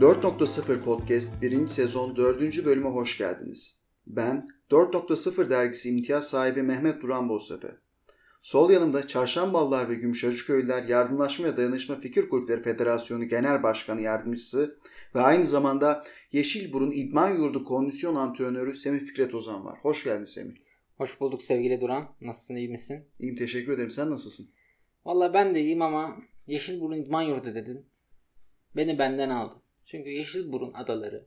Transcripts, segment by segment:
4.0 Podcast 1. sezon 4. bölüme hoş geldiniz. Ben 4.0 dergisi imtiyaz sahibi Mehmet Duran Boztepe. Sol yanımda Çarşambalılar ve Gümüşhacıköylüler Yardımlaşma ve Dayanışma Fikir Kulüpleri Federasyonu Genel Başkanı Yardımcısı ve aynı zamanda Yeşilburun İdman Yurdu Kondisyon Antrenörü Semih Fikret Ozan var. Hoş geldin Semih. Hoş bulduk sevgili Duran. Nasılsın iyi misin? İyiyim teşekkür ederim. Sen nasılsın? Valla ben de iyiyim ama Yeşilburun İdman Yurdu dedin. Beni benden aldın. Çünkü Yeşilburun adaları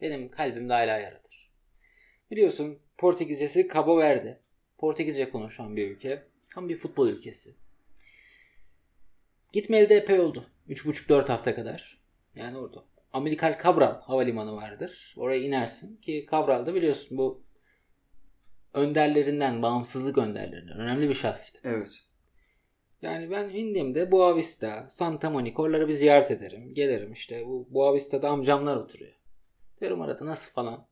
benim kalbimde hala yaradır. Biliyorsun Portekizcesi Cabo Verde. Portekizce konuşan bir ülke. Tam bir futbol ülkesi. Gitmeli de epey oldu. 3,5-4 hafta kadar. Yani orada. Amerikal Cabral havalimanı vardır. Oraya inersin ki Cabral'da biliyorsun bu önderlerinden, bağımsızlık önderlerinden önemli bir şahsiyet. Evet. Yani ben indiğimde Boa Vista, Santa Monica oraları bir ziyaret ederim. Gelirim işte bu Boa Vista'da amcamlar oturuyor. Diyorum arada nasıl falan.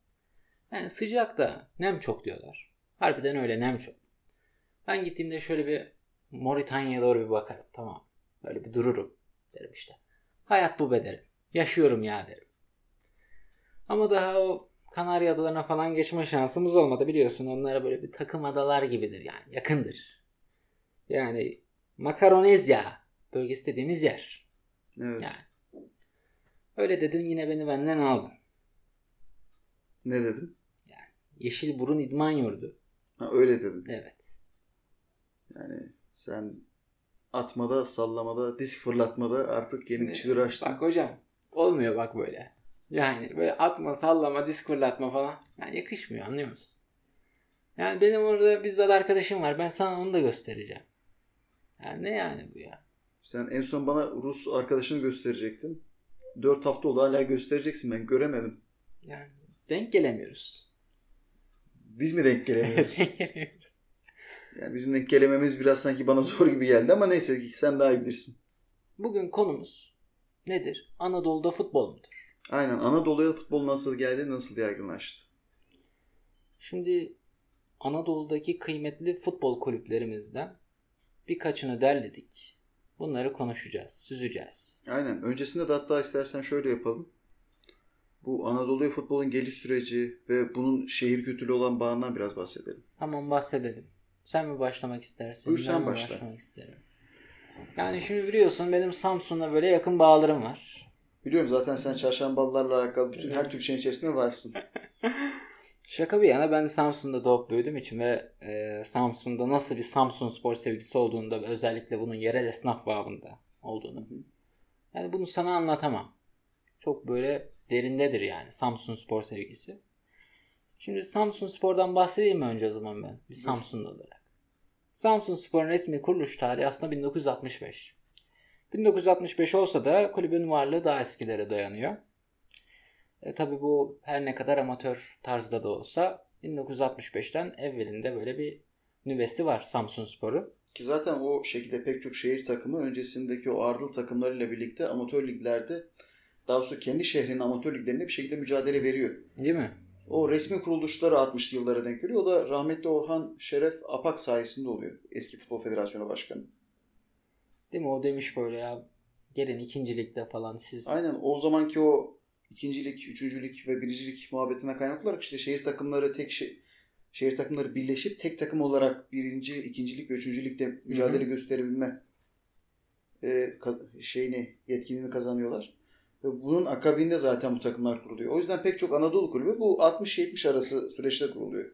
Yani sıcak da nem çok diyorlar. Harbiden öyle nem çok. Ben gittiğimde şöyle bir Moritanya'ya doğru bir bakarım. Tamam. Böyle bir dururum. Derim işte. Hayat bu be derim. Yaşıyorum ya derim. Ama daha o Kanarya adalarına falan geçme şansımız olmadı biliyorsun. Onlara böyle bir takım adalar gibidir yani. Yakındır. Yani Makaronezya bölgesi dediğimiz yer. Evet. Yani. Öyle dedin yine beni benden aldın. Ne dedim? Yeşilburun İdman Yurdu. Ha, öyle dedim. Evet. Yani sen atmada, sallamada, disk fırlatmada artık yeni çığır açtın. Bak hocam olmuyor bak böyle. Yani böyle atma sallama disk fırlatma falan. Yani yakışmıyor anlıyor musun? Yani benim orada bizzat arkadaşım var. Ben sana onu da göstereceğim. Yani ne yani bu ya? Sen en son bana Rus arkadaşını gösterecektin. 4 hafta oldu hala göstereceksin ben göremedim. Yani denk gelemiyoruz. Biz mi denk gelemiyoruz? denk gelemiyoruz. Yani bizim denk gelememiz biraz sanki bana zor gibi geldi ama neyse ki sen daha iyi bilirsin. Bugün konumuz nedir? Anadolu'da futbol mudur? Aynen Anadolu'ya futbol nasıl geldi, nasıl yaygınlaştı? Şimdi Anadolu'daki kıymetli futbol kulüplerimizden birkaçını derledik. Bunları konuşacağız, süzeceğiz. Aynen. Öncesinde de hatta istersen şöyle yapalım. Bu Anadolu'ya futbolun geliş süreci ve bunun şehir kültürü olan bağından biraz bahsedelim. Tamam bahsedelim. Sen mi başlamak istersin? Buyur sen başla. başlamak isterim? Yani şimdi biliyorsun benim Samsun'la böyle yakın bağlarım var. Biliyorum zaten sen çarşambalılarla alakalı bütün her tür şeyin içerisinde varsın. Şaka bir yana ben Samsun'da doğup büyüdüğüm için ve e, Samsun'da nasıl bir Samsun spor sevgisi olduğunu da ve özellikle bunun yerel esnaf babında olduğunu. Yani bunu sana anlatamam. Çok böyle derindedir yani Samsun spor sevgisi. Şimdi Samsun Spor'dan bahsedeyim mi önce o zaman ben? Bir Samsunlu olarak. Samsun Spor'un resmi kuruluş tarihi aslında 1965. 1965 olsa da kulübün varlığı daha eskilere dayanıyor. E, tabii bu her ne kadar amatör tarzda da olsa 1965'ten evvelinde böyle bir nüvesi var Samsun Spor'un. Ki zaten o şekilde pek çok şehir takımı öncesindeki o ardıl takımlarıyla birlikte amatör liglerde daha doğrusu kendi şehrinin amatör liglerinde bir şekilde mücadele veriyor. Değil mi? O resmi kuruluşları 60'lı yıllara denk geliyor. O da rahmetli Orhan Şeref Apak sayesinde oluyor. Eski Futbol Federasyonu Başkanı. Değil mi? O demiş böyle ya gelin ikincilikte falan siz Aynen o zamanki o ikincilik, üçüncülük ve biricilik muhabbetine kaynak olarak işte şehir takımları tek şey şehir takımları birleşip tek takım olarak birinci, ikincilik ve üçüncülükte mücadele gösterebilme e, ka- şeyini, yetkinliğini kazanıyorlar. Ve bunun akabinde zaten bu takımlar kuruluyor. O yüzden pek çok Anadolu kulübü bu 60-70 arası süreçte kuruluyor.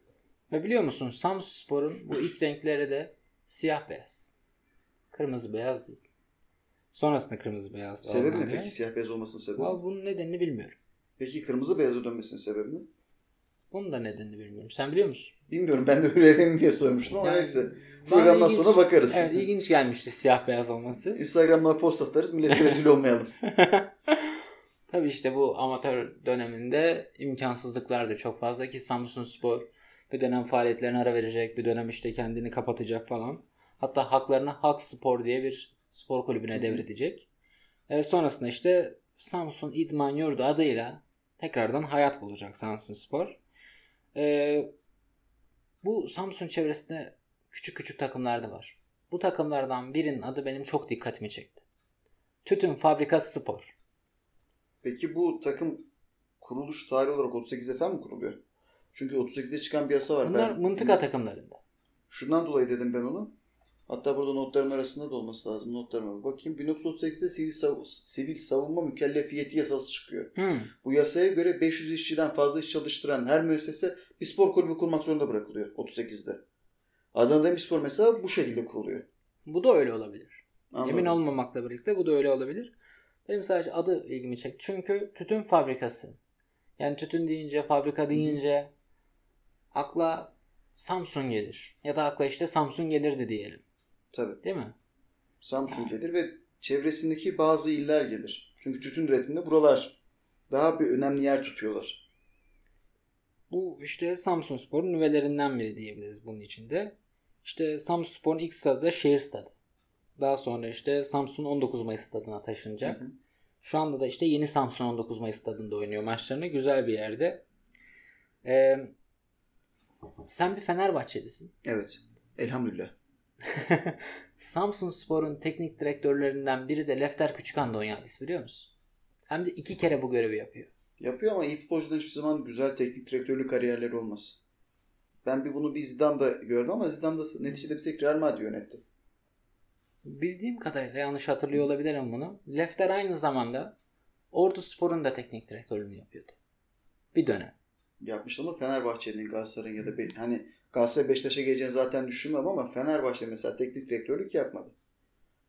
Ve biliyor musun Samsun Spor'un bu ilk renkleri de siyah beyaz. Kırmızı beyaz değil. Sonrasında kırmızı beyaz. Sebebi ne peki siyah beyaz olmasının sebebi? Vallahi bunun nedenini bilmiyorum. Peki kırmızı beyaza dönmesinin sebebi ne? Bunun da nedenini bilmiyorum. Sen biliyor musun? Bilmiyorum ben de öğrenelim diye sormuştum ama Yani neyse. Programdan ilginç- sonra bakarız. Evet ilginç gelmişti siyah beyaz olması. Instagram'dan post atarız millete rezil olmayalım. Tabii işte bu amatör döneminde imkansızlıklardı çok fazla ki Samsun Spor bir dönem faaliyetlerine ara verecek, bir dönem işte kendini kapatacak falan. Hatta haklarını Hak Spor diye bir spor kulübüne devredecek. E, sonrasında işte Samsun İdman Yurdu adıyla tekrardan hayat bulacak Samsun Spor. Ee, bu Samsun çevresinde küçük küçük takımlar da var. Bu takımlardan birinin adı benim çok dikkatimi çekti. Tütün Fabrikası Spor. Peki bu takım kuruluş tarihi olarak 38'de falan mı kuruluyor? Çünkü 38'de çıkan bir yasa var. Bunlar Ben- mıntıka takımlarında. Şundan dolayı dedim ben onu. Hatta burada notlarım arasında da olması lazım. Notlarıma bakayım. 1938'de sivil, sav- sivil savunma mükellefiyeti yasası çıkıyor. Hmm. Bu yasaya göre 500 işçiden fazla iş çalıştıran her müessese bir spor kulübü kurmak zorunda bırakılıyor 38'de. Adana Demirspor mesela bu şekilde kuruluyor. Bu da öyle olabilir. Anladım. Emin olmamakla birlikte bu da öyle olabilir. Benim sadece adı ilgimi çekti. Çünkü tütün fabrikası. Yani tütün deyince, fabrika deyince akla Samsung gelir. Ya da akla işte Samsung gelirdi diyelim. Tabii. Değil mi? Samsun gelir ve çevresindeki bazı iller gelir. Çünkü tütün üretiminde buralar daha bir önemli yer tutuyorlar. Bu işte Samsun Spor'un nüvelerinden biri diyebiliriz bunun içinde. İşte Samsun Spor'un ilk stadı da şehir stadı. Daha sonra işte Samsun 19 Mayıs stadına taşınacak. Hı hı. Şu anda da işte yeni Samsun 19 Mayıs stadında oynuyor maçlarını. Güzel bir yerde. Ee, sen bir Fenerbahçelisin. Evet. Elhamdülillah. Samsun Spor'un teknik direktörlerinden biri de Lefter Küçükan Donyadis biliyor musun? Hem de iki kere bu görevi yapıyor. Yapıyor ama iyi futbolcuların hiçbir zaman güzel teknik direktörlük kariyerleri olmaz. Ben bir bunu bir Zidane'da gördüm ama Zidane da neticede bir tek Real Madrid yönetti. Bildiğim kadarıyla yanlış hatırlıyor olabilirim bunu. Lefter aynı zamanda Ordu Spor'un da teknik direktörlüğünü yapıyordu. Bir dönem. Yapmış ama Fenerbahçe'nin, Galatasaray'ın ya da be- hani Galatasaray Beşiktaş'a geleceğini zaten düşünmem ama Fenerbahçe mesela teknik direktörlük yapmadı.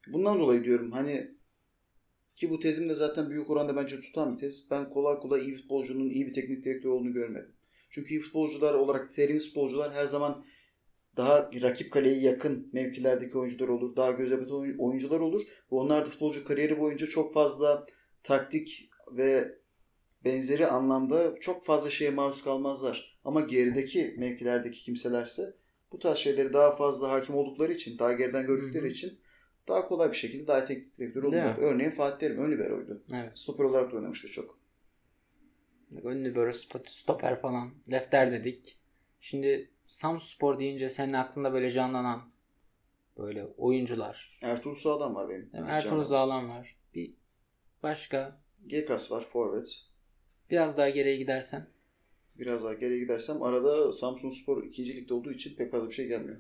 Bundan dolayı diyorum hani ki bu tezim de zaten büyük oranda bence tutan bir tez. Ben kolay kolay iyi futbolcunun iyi bir teknik direktör olduğunu görmedim. Çünkü iyi futbolcular olarak terimli futbolcular her zaman daha rakip kaleye yakın mevkilerdeki oyuncular olur. Daha göze batan oyun- oyuncular olur. Ve onlar da futbolcu kariyeri boyunca çok fazla taktik ve benzeri anlamda çok fazla şeye maruz kalmazlar. Ama gerideki mevkilerdeki kimselerse bu tarz şeyleri daha fazla hakim oldukları için, daha geriden gördükleri için daha kolay bir şekilde daha teknik direktör oldular. Örneğin Fatih Terim ön liberoydu. Evet. Stoper olarak da oynamıştı çok. Böyle sp- stoper falan. Lefter dedik. Şimdi Samsun Spor deyince senin aklında böyle canlanan böyle oyuncular. Ertuğrul Sağlam var benim. Değil mi? Ertuğrul. Zağlan var. Bir başka. Gekas var, forvet. Biraz daha geriye gidersen. Biraz daha geriye gidersem arada Samsun Spor 2. ligde olduğu için pek fazla bir şey gelmiyor.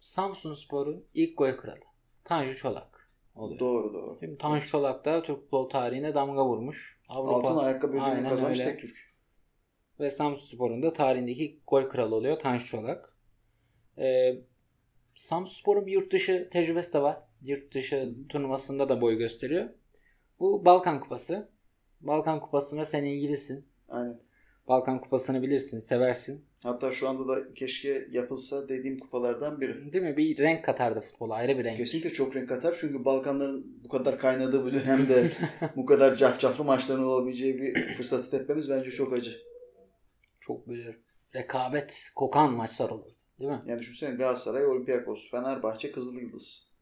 Samsun Spor'un ilk gol kralı. Tanju Çolak oluyor. Doğru doğru. Şimdi Tanju Çolak da Türk futbol tarihine damga vurmuş. Avrupa Altın ayakkabı ödülünü kazanmış öyle. tek Türk. Ve Samsun Spor'un da tarihindeki gol kralı oluyor Tanju Çolak. Ee, Samsun Spor'un bir yurt dışı tecrübesi de var. Yurt dışı turnuvasında da boy gösteriyor. Bu Balkan Kupası. Balkan Kupası'na sen ilgilisin. Aynen. Balkan Kupası'nı bilirsin, seversin. Hatta şu anda da keşke yapılsa dediğim kupalardan biri. Değil mi? Bir renk katardı futbola. Ayrı bir renk. Kesinlikle çok renk katar çünkü Balkanların bu kadar kaynadığı bu dönemde bu kadar cafcaflı maçların olabileceği bir fırsatı tepmemiz bence çok acı. Çok böyle rekabet kokan maçlar olurdu. Değil mi? Yani düşünsene Galatasaray, Olympiakos, Fenerbahçe, Kızılyıldız.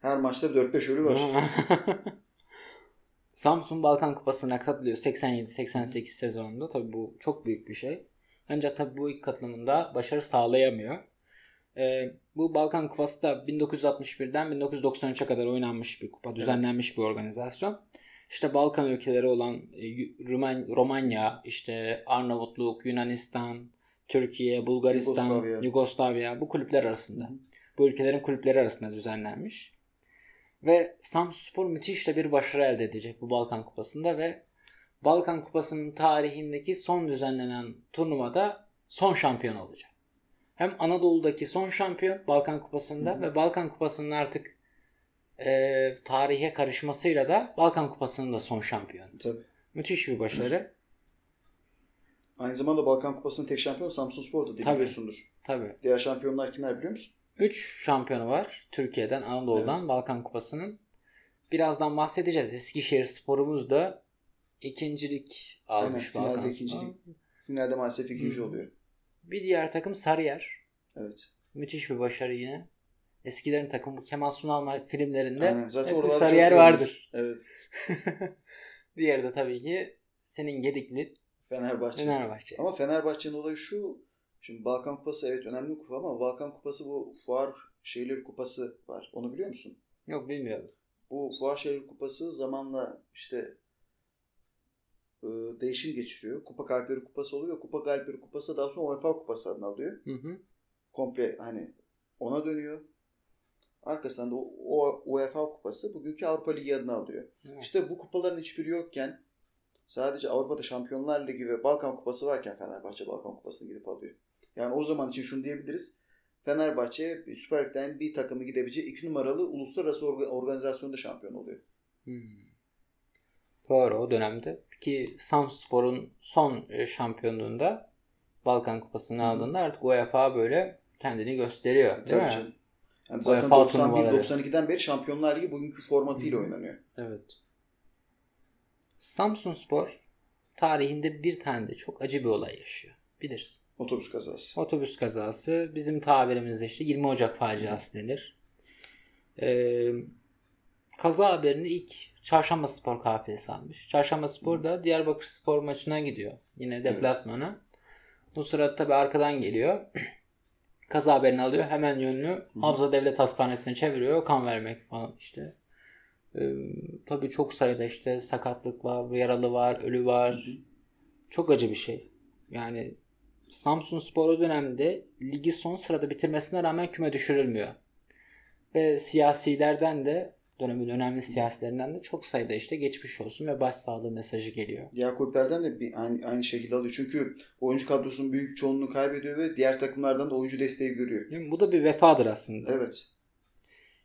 Her maçta bir 4-5 ölü var. Samsun Balkan Kupası'na katılıyor 87-88 sezonunda. Tabii bu çok büyük bir şey. Ancak tabii bu ilk katılımında başarı sağlayamıyor. Ee, bu Balkan Kupası da 1961'den 1993'e kadar oynanmış bir kupa. Düzenlenmiş bir organizasyon. İşte Balkan ülkeleri olan e, Rumen- Romanya, işte Arnavutluk, Yunanistan, Türkiye, Bulgaristan, Yugoslavya. Yugoslavya bu kulüpler arasında. Hı. Bu ülkelerin kulüpleri arasında düzenlenmiş. Ve Samsunspor müthiş de bir başarı elde edecek bu Balkan Kupası'nda ve Balkan Kupası'nın tarihindeki son düzenlenen turnuvada son şampiyon olacak. Hem Anadolu'daki son şampiyon Balkan Kupası'nda Hı hı. ve Balkan Kupası'nın artık e, tarihe karışmasıyla da Balkan Kupası'nın da son şampiyonu. Tabii. Müthiş bir başarı. Aynı zamanda Balkan Kupası'nın tek şampiyonu Samsunspor'du. Tabii. Biliyorsundur. Tabii. Diğer şampiyonlar kimler biliyor musun? 3 şampiyonu var Türkiye'den, Anadolu'dan, Evet. Balkan Kupası'nın. Birazdan bahsedeceğiz. Eskişehir sporumuz da ikincilik almış Aynen, finalde Balkan ikincilik. Spor. Finalde maalesef ikinci Hı. oluyor. Bir diğer takım Sarıyer. Evet. Müthiş bir başarı yine. Eskilerin takımı Kemal Sunal filmlerinde Aynen. Zaten bir çok vardır. Evet. Diğeri de tabii ki senin Gedikli Fenerbahçe. Fenerbahçe. Ama Fenerbahçe'nin olayı şu. Şimdi Balkan Kupası evet önemli bir kupa ama Balkan Kupası bu Fuar Şehirleri Kupası var. Onu biliyor musun? Yok bilmiyorum. Bu Fuar Şehirleri Kupası zamanla işte e, değişim geçiriyor. Kupa Galipleri Kupası oluyor Kupa Galipleri Kupası daha sonra UEFA Kupası adını alıyor. Hı hı. Komple hani ona dönüyor. Arkasından da o, UEFA Kupası bugünkü Avrupa Ligi adını alıyor. Evet. İşte bu kupaların hiçbiri yokken sadece Avrupa'da Şampiyonlar Ligi ve Balkan Kupası varken Fenerbahçe Balkan Kupası'nı gidip alıyor. Yani o zaman için şunu diyebiliriz. Fenerbahçe Süper Lig'den bir takımı gidebileceği iki numaralı uluslararası orga- organizasyonda şampiyon oluyor. Hmm. Doğru o dönemde. Ki Samspor'un son e, şampiyonluğunda Balkan Kupası'nı aldığında artık UEFA böyle kendini gösteriyor. Değil Tabii mi? canım. Yani zaten UEFA turnuvaları. 91-92'den beri Şampiyonlar Ligi bugünkü formatıyla oynanıyor. Evet. Samsun Spor tarihinde bir tane de çok acı bir olay yaşıyor. Bilirsin. Otobüs kazası. Otobüs kazası bizim tabirimizde işte 20 Ocak faciası denir. Ee, kaza haberini ilk Çarşamba Spor kafilesi almış. Çarşamba Spor da Diyarbakır Spor maçına gidiyor. Yine deplasmana. Bu sırada tabi arkadan geliyor. kaza haberini alıyor. Hemen yönünü Havza Devlet Hastanesi'ne çeviriyor. Kan vermek falan işte. Ee, tabii çok sayıda işte sakatlık var, yaralı var, ölü var. Hı hı. Çok acı bir şey. Yani Samsun Spor o dönemde ligi son sırada bitirmesine rağmen küme düşürülmüyor. Ve siyasilerden de dönemin önemli siyasilerinden de çok sayıda işte geçmiş olsun ve başsağlığı mesajı geliyor. Diğer kulüplerden de bir, aynı, aynı şekilde alıyor. Çünkü oyuncu kadrosunun büyük çoğunluğunu kaybediyor ve diğer takımlardan da oyuncu desteği görüyor. Yani bu da bir vefadır aslında. Evet.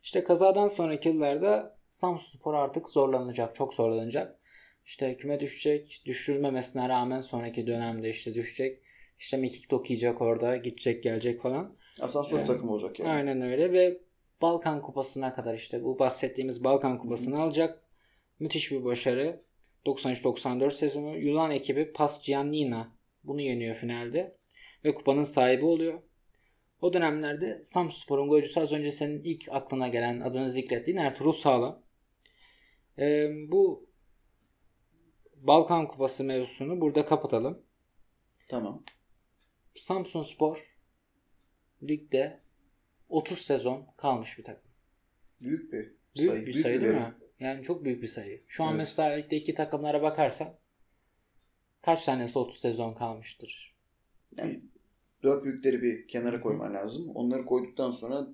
İşte kazadan sonraki yıllarda Samsunspor artık zorlanacak, çok zorlanacak. İşte küme düşecek, düşürülmemesine rağmen sonraki dönemde işte düşecek. İşte mekik okuyacak orada, gidecek gelecek falan. Asansör Evet. takımı olacak yani. Aynen öyle ve Balkan Kupası'na kadar işte bu bahsettiğimiz Balkan Kupası'nı alacak. Müthiş bir başarı. 93-94 sezonu Yunan ekibi Pas Giannina bunu yeniyor finalde ve kupanın sahibi oluyor. O dönemlerde Samsunspor'un golcüsü az önce senin ilk aklına gelen adını zikrettiğin Ertuğrul Sağlam. Ee, bu Balkan Kupası mevzusunu burada kapatalım. Tamam. Samsunspor ligde 30 sezon kalmış bir takım. Büyük bir Büyük sayı. bir sayı değil veri. mi? Yani çok büyük bir sayı. Şu an Evet. mesela ligdeki takımlara bakarsan kaç tanesi 30 sezon kalmıştır? Yani dört büyükleri bir kenara koyman lazım. Onları koyduktan sonra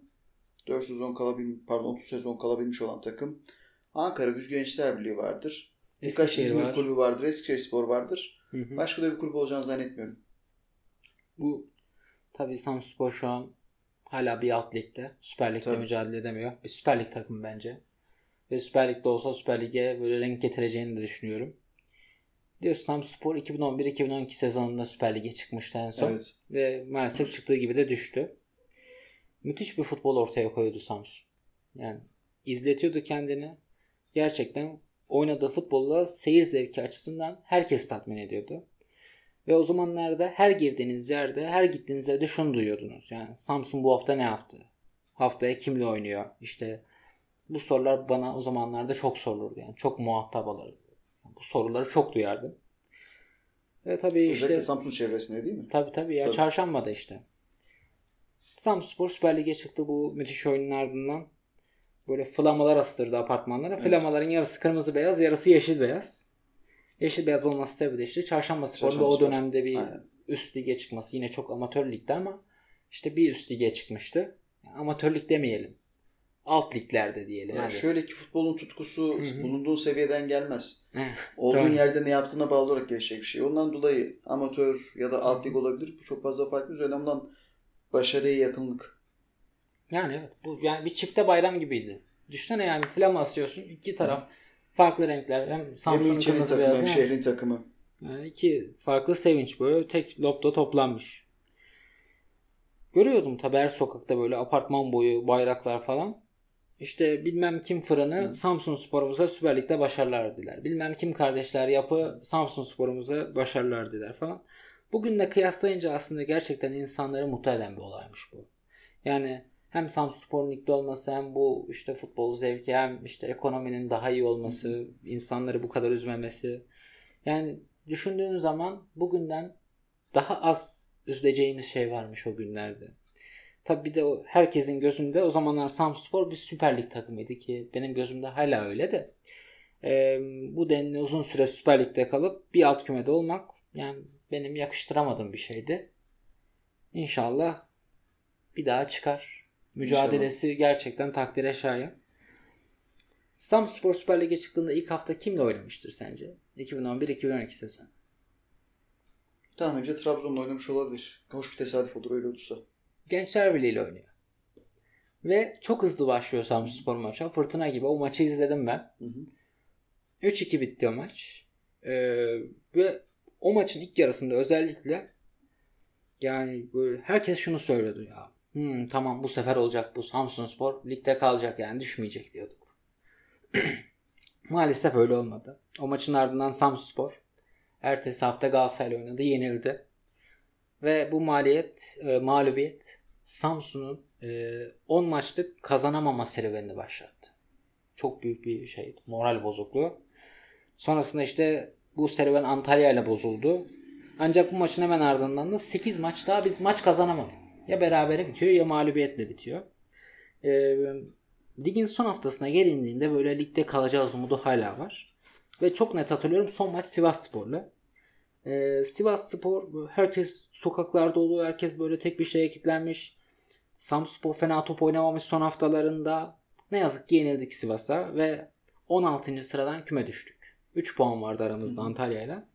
4 sezon kalabilmiş, pardon 30 sezon kalabilmiş olan takım Ankara Gücü Gençler Birliği vardır. Birkaç İzmir var. kulübü vardır. Eskişehir Spor vardır. Hı hı. Başka da bir kulüp olacağını zannetmiyorum. Bu tabii Samsunspor şu an hala bir alt ligde. Süper Lig'de Tabii. mücadele edemiyor. Bir Süper Lig takımı bence. Ve Süper Lig'de olsa Süper Lig'e böyle renk getireceğini de düşünüyorum. Biliyorsun Samsunspor 2011-2012 sezonunda Süper Lig'e çıkmıştı en son. Evet. Ve maalesef çıktığı gibi de düştü. Müthiş bir futbol ortaya koydu Samsun. Yani izletiyordu kendini. Gerçekten oynadığı futbolla seyir zevki açısından herkes tatmin ediyordu. Ve o zamanlarda her girdiğiniz yerde, her gittiğiniz yerde şunu duyuyordunuz. Yani Samsun bu hafta ne yaptı? Haftaya kimle oynuyor? İşte bu sorular bana o zamanlarda çok sorulurdu. Yani çok muhatap alırdı. Bu soruları çok duyardım. Ve tabii işte... Özellikle Samsun çevresinde değil mi? Tabii tabii ya Tabii. çarşambada işte. Samsunspor Süper Lig'e çıktı bu müthiş oyunun ardından. Böyle flamalar asılırdı apartmanlara. Evet. Flamaların yarısı kırmızı beyaz, yarısı yeşil beyaz. Yeşil beyaz olması sebebi de işte Çarşamba Spor'un o dönemde bir Aynen. üst lige çıkması. Yine çok amatör ligde ama işte bir üst lige çıkmıştı. Yani amatör lig demeyelim. Alt liglerde diyelim. Yani hadi. şöyle ki futbolun tutkusu Hı hı. bulunduğun seviyeden gelmez. Olduğun yerde ne yaptığına bağlı olarak gelişecek bir şey. Ondan dolayı amatör ya da alt lig olabilir. Bu çok fazla farklı. Önemli olan başarıya yakınlık. Yani evet. Bu yani bir çifte bayram gibiydi. Düşünsene yani flama asıyorsun. iki taraf farklı renkler. Hem hem Samsun'un ilçenin kırmızı takımı beyaz. hem şehrin takımı. Yani iki farklı sevinç böyle tek lobda toplanmış. Görüyordum tabi her sokakta böyle apartman boyu bayraklar falan. İşte bilmem kim fırını Samsun sporumuza Süper Lig'de başarılar diler. Bilmem kim kardeşler yapı Samsun sporumuza başarılar diler falan. Bugün de kıyaslayınca aslında gerçekten insanları mutlu eden bir olaymış bu. Yani hem Samsunspor'un ligde olması hem bu işte futbol zevki hem işte ekonominin daha iyi olması, insanları bu kadar üzmemesi. Yani düşündüğün zaman bugünden daha az üzüleceğimiz şey varmış o günlerde. Tabi bir de o, herkesin gözünde o zamanlar Samsunspor bir Süper Lig takımıydı ki benim gözümde hala öyle de. Ee, bu denli uzun süre Süper Lig'de kalıp bir alt kümede olmak yani benim yakıştıramadığım bir şeydi. İnşallah bir daha çıkar. Mücadelesi gerçekten takdire şayan. Samsunspor Süper Lig'e çıktığında ilk hafta kimle oynamıştır sence? 2011-2012 sezonu. Daha önce Trabzon'la oynamış olabilir. Hoş bir tesadüf olur öyle olursa. Gençler Birliği ile oynuyor. Ve çok hızlı başlıyor Samsunspor maça. Fırtına gibi. O maçı izledim ben. Hı hı. 3-2 bitti o maç. Ee, ve o maçın ilk yarısında özellikle yani böyle herkes şunu söylüyordu ya. Hmm, tamam bu sefer olacak bu Samsunspor ligde kalacak yani düşmeyecek diyorduk. Maalesef öyle olmadı. O maçın ardından Samsunspor ertesi hafta Galatasaray'la oynadı, yenildi. Ve bu maliyet, e, mağlubiyet Samsun'un e, 10 maçlık kazanamama serüvenini başlattı. Çok büyük bir şey, moral bozukluğu. Sonrasında işte bu serüven Antalya ile bozuldu. Ancak bu maçın hemen ardından da 8 maç daha biz maç kazanamadık. Ya berabere bitiyor ya mağlubiyetle bitiyor. Ee, ligin son haftasına gelindiğinde böyle ligde kalacağız umudu hala var. Ve çok net hatırlıyorum son maç Sivas Spor'la. Ee, Sivas Spor herkes sokaklarda oluyor. Herkes böyle tek bir şeye kilitlenmiş. Samspor fena top oynamamış son haftalarında. Ne yazık ki yenildik Sivas'a ve 16. sıradan küme düştük. 3 puan vardı aramızda Antalya'yla.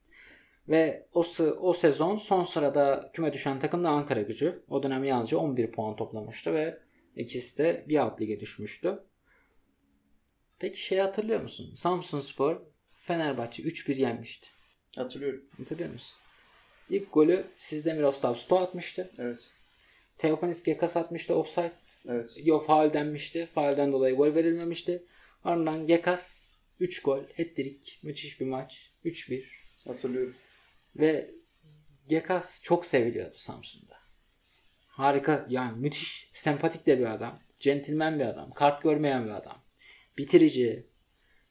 Ve o, o sezon son sırada küme düşen takım da Ankara gücü. O dönem yalnızca 11 puan toplamıştı ve ikisi de bir alt lige düşmüştü. Peki şey hatırlıyor musun? Samsun Spor Fenerbahçe 3-1 yenmişti. Hatırlıyorum. Hatırlıyor musun? İlk golü sizde Miroslav Sto atmıştı. Evet. Teofanis Gekas atmıştı offside. Evet. Yo faul denmişti. Faulden dolayı gol verilmemişti. Ardından Gekas 3 gol. Hat-trick. Müthiş bir maç. 3-1. Hatırlıyorum. Ve Gekas çok seviliyordu Samsun'da. Harika yani müthiş sempatik de bir adam. Centilmen bir adam. Kart görmeyen bir adam. Bitirici.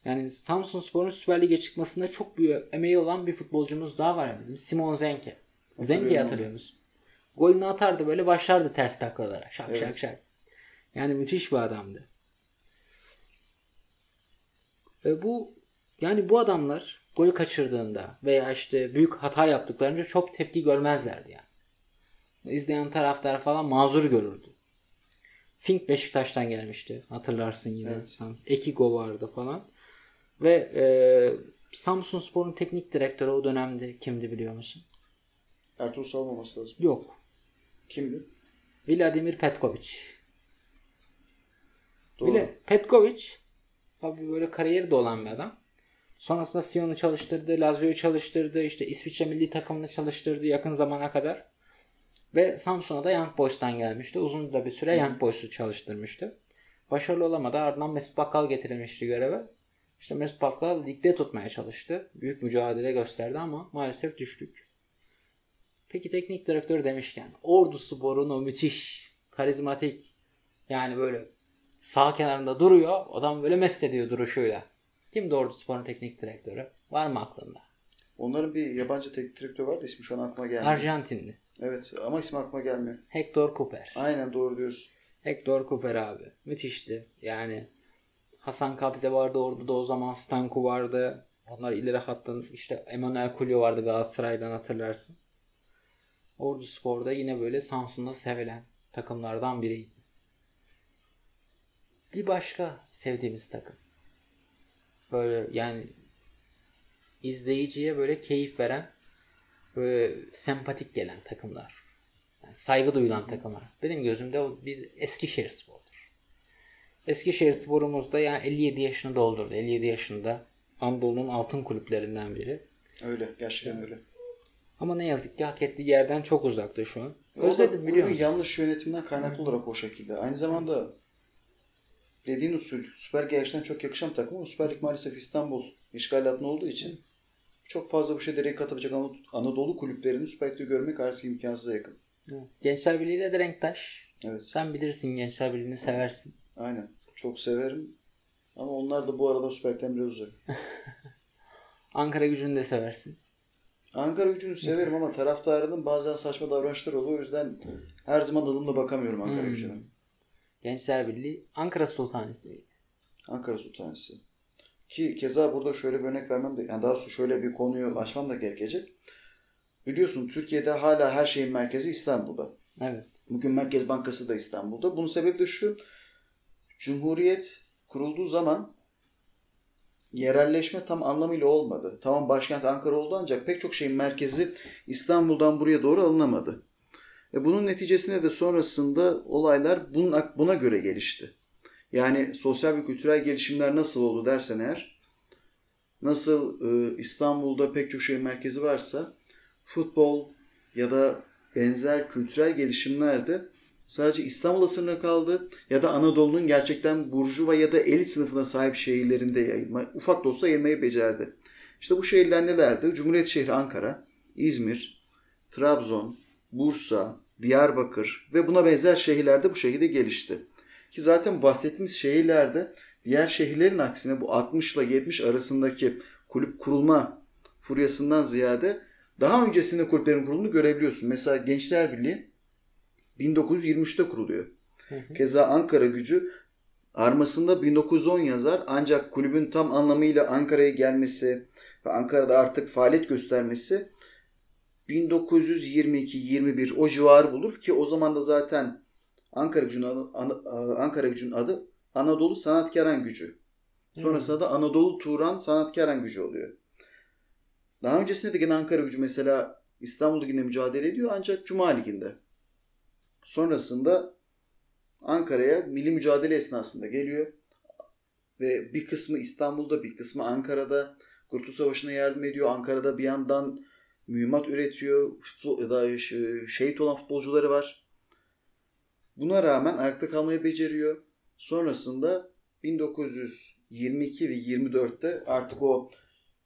Yani Samsun Spor'un Süper Lig'e çıkmasında çok büyük emeği olan bir futbolcumuz daha var bizim. Simon Zenke. Zenke'yi hatırlıyor musun? Golünü atardı böyle başlardı ters taklalara. Şak Evet. şak şak. Yani müthiş bir adamdı. Ve bu yani bu adamlar golü kaçırdığında veya işte büyük hata yaptıklarında çok tepki görmezlerdi yani. İzleyen taraftar falan mazur görürdü. Fink Beşiktaş'tan gelmişti. Hatırlarsın yine. Evet. Ekigo vardı falan. Ve e, Samsun Spor'un teknik direktörü o dönemde kimdi biliyor musun? Ertuğrul salmaması lazım. Yok. Kimdi? Vladimir Petkovic. Doğru. Bile Petkovic tabii böyle kariyeri de olan bir adam. Sonrasında Sion'u çalıştırdı, Lazio'yu çalıştırdı, işte İsviçre milli takımını çalıştırdı yakın zamana kadar. Ve Samsun'a da Young Boys'tan gelmişti. Uzun da bir süre Young Boys'u çalıştırmıştı. Başarılı olamadı. Ardından Mesut Bakkal getirilmişti göreve. İşte Mesut Bakkal ligde tutmaya çalıştı. Büyük mücadele gösterdi ama maalesef düştük. Peki teknik direktör demişken Ordu Spor'un o müthiş, karizmatik yani böyle sağ kenarında duruyor. Adam böyle mest ediyor duruşuyla. Kimdi Ordu Spor'un teknik direktörü? Var mı aklında? Onların bir yabancı teknik direktörü vardı ismi şu an aklıma gelmiyor. Arjantinli. Evet ama ismi aklıma gelmiyor. Hector Cooper. Aynen doğru diyorsun. Hector Cooper abi. Müthişti. Yani Hasan Kabze vardı orada da o zaman Stanku vardı. Onlar ileri hattın işte Emanuel Kulyo vardı Galatasaray'dan hatırlarsın. Ordu Spor'da yine böyle Samsun'da sevilen takımlardan biriydi. Bir başka sevdiğimiz takım. Böyle yani izleyiciye böyle keyif veren böyle sempatik gelen takımlar. Yani saygı duyulan takımlar. Benim gözümde o bir Eskişehir Spor'dur. Eskişehir Spor'umuz da yani 57 yaşını doldurdu. 57 yaşında Anadolu'nun altın kulüplerinden biri. Öyle. Gerçekten öyle. Ama ne yazık ki hak ettiği yerden çok uzakta şu an. Özledim biliyor musun? yanlış yönetiminden kaynaklı olarak o şekilde. Aynı zamanda dediğin usul Süper gerçekten çok yakışan bir takım ama Süper Lig maalesef İstanbul işgal altında olduğu için çok fazla bu şey dereye katabilecek Anadolu, Anadolu kulüplerini Süper Lig'de görmek artık imkansıza yakın. Gençler Birliği de renktaş. Evet. Sen bilirsin Gençler Birliği'ni seversin. Aynen. Çok severim. Ama onlar da bu arada Süper Lig'den biraz uzak. Ankara gücünü de seversin. Ankara gücünü severim ama taraftarının bazen saçma davranışları oluyor. O yüzden her zaman adımla bakamıyorum Ankara Hmm. gücüne. Gençler Birliği Ankara Sultanisi miydi? Ankara Sultanisi. Ki keza burada şöyle bir örnek vermem de, yani daha sonra şöyle bir konuyu açmam da gerekecek. Biliyorsun Türkiye'de hala her şeyin merkezi İstanbul'da. Evet. Bugün Merkez Bankası da İstanbul'da. Bunun sebebi de şu. Cumhuriyet kurulduğu zaman yerelleşme tam anlamıyla olmadı. Tamam başkent Ankara oldu ancak pek çok şeyin merkezi İstanbul'dan buraya doğru alınamadı. E bunun neticesinde de sonrasında olaylar bunun, buna göre gelişti. Yani sosyal ve kültürel gelişimler nasıl oldu dersen eğer, nasıl e, İstanbul'da pek çok şeyin merkezi varsa futbol ya da benzer kültürel gelişimler de sadece İstanbul'a sınırlı kaldı ya da Anadolu'nun gerçekten burjuva ya da elit sınıfına sahip şehirlerinde yayılma, ufak da olsa yayılmayı becerdi. İşte bu şehirler nelerdi? Cumhuriyet şehri Ankara, İzmir, Trabzon, Bursa, Diyarbakır ve buna benzer şehirlerde bu şekilde gelişti. Ki zaten bahsettiğimiz şehirlerde diğer şehirlerin aksine bu 60 ile 70 arasındaki kulüp kurulma furyasından ziyade daha öncesinde kulüplerin kurulduğunu görebiliyorsun. Mesela Gençler Birliği 1923'te kuruluyor. Hı hı. Keza Ankara gücü armasında 1910 yazar ancak kulübün tam anlamıyla Ankara'ya gelmesi ve Ankara'da artık faaliyet göstermesi 1922-21 o civarı bulur ki o zaman da zaten Ankara gücünün adı, Ankara gücünün adı Anadolu Sanatkaran Gücü. Sonrasında da Anadolu Turan Sanatkaran Gücü oluyor. Daha öncesinde de gene Ankara Gücü mesela İstanbul Ligi'nde mücadele ediyor ancak Cuma Ligi'nde. Sonrasında Ankara'ya milli mücadele esnasında geliyor. Ve bir kısmı İstanbul'da bir kısmı Ankara'da Kurtuluş Savaşı'na yardım ediyor. Ankara'da bir yandan mühimmat üretiyor. Ya da ş- şehit olan futbolcuları var. Buna rağmen ayakta kalmayı beceriyor. Sonrasında 1922 ve 24'te artık o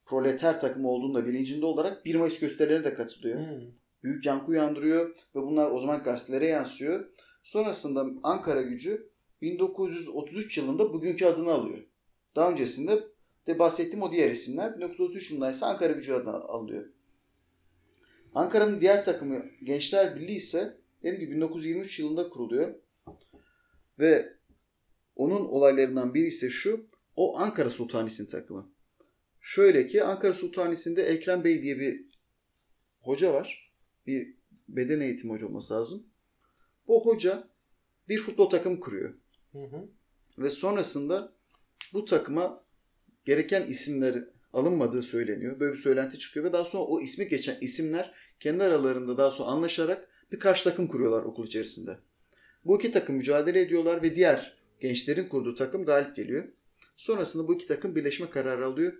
proleter takımı olduğunda bilincinde olarak 1 Mayıs gösterilerine de katılıyor Hmm. büyük yankı uyandırıyor ve bunlar o zaman gazetelere yansıyor. Sonrasında Ankara gücü 1933 yılında bugünkü adını alıyor. Daha öncesinde de bahsettiğim o diğer isimler 1933 yılında ise Ankara gücü adını alıyor. Ankara'nın diğer takımı Gençler Birliği ise dediğim gibi 1923 yılında kuruluyor. Ve onun olaylarından biri ise şu. O Ankara Sultanisi'nin takımı. Şöyle ki Ankara Sultanisi'nde Ekrem Bey diye bir hoca var bir beden eğitimi hoca olması lazım. Bu hoca bir futbol takımı kuruyor. Hı hı. Ve sonrasında bu takıma gereken isimler alınmadığı söyleniyor. Böyle bir söylenti çıkıyor ve daha sonra o ismi geçen isimler kendi aralarında daha sonra anlaşarak bir karşı takım kuruyorlar okul içerisinde. Bu iki takım mücadele ediyorlar ve diğer gençlerin kurduğu takım galip geliyor. Sonrasında bu iki takım birleşme kararı alıyor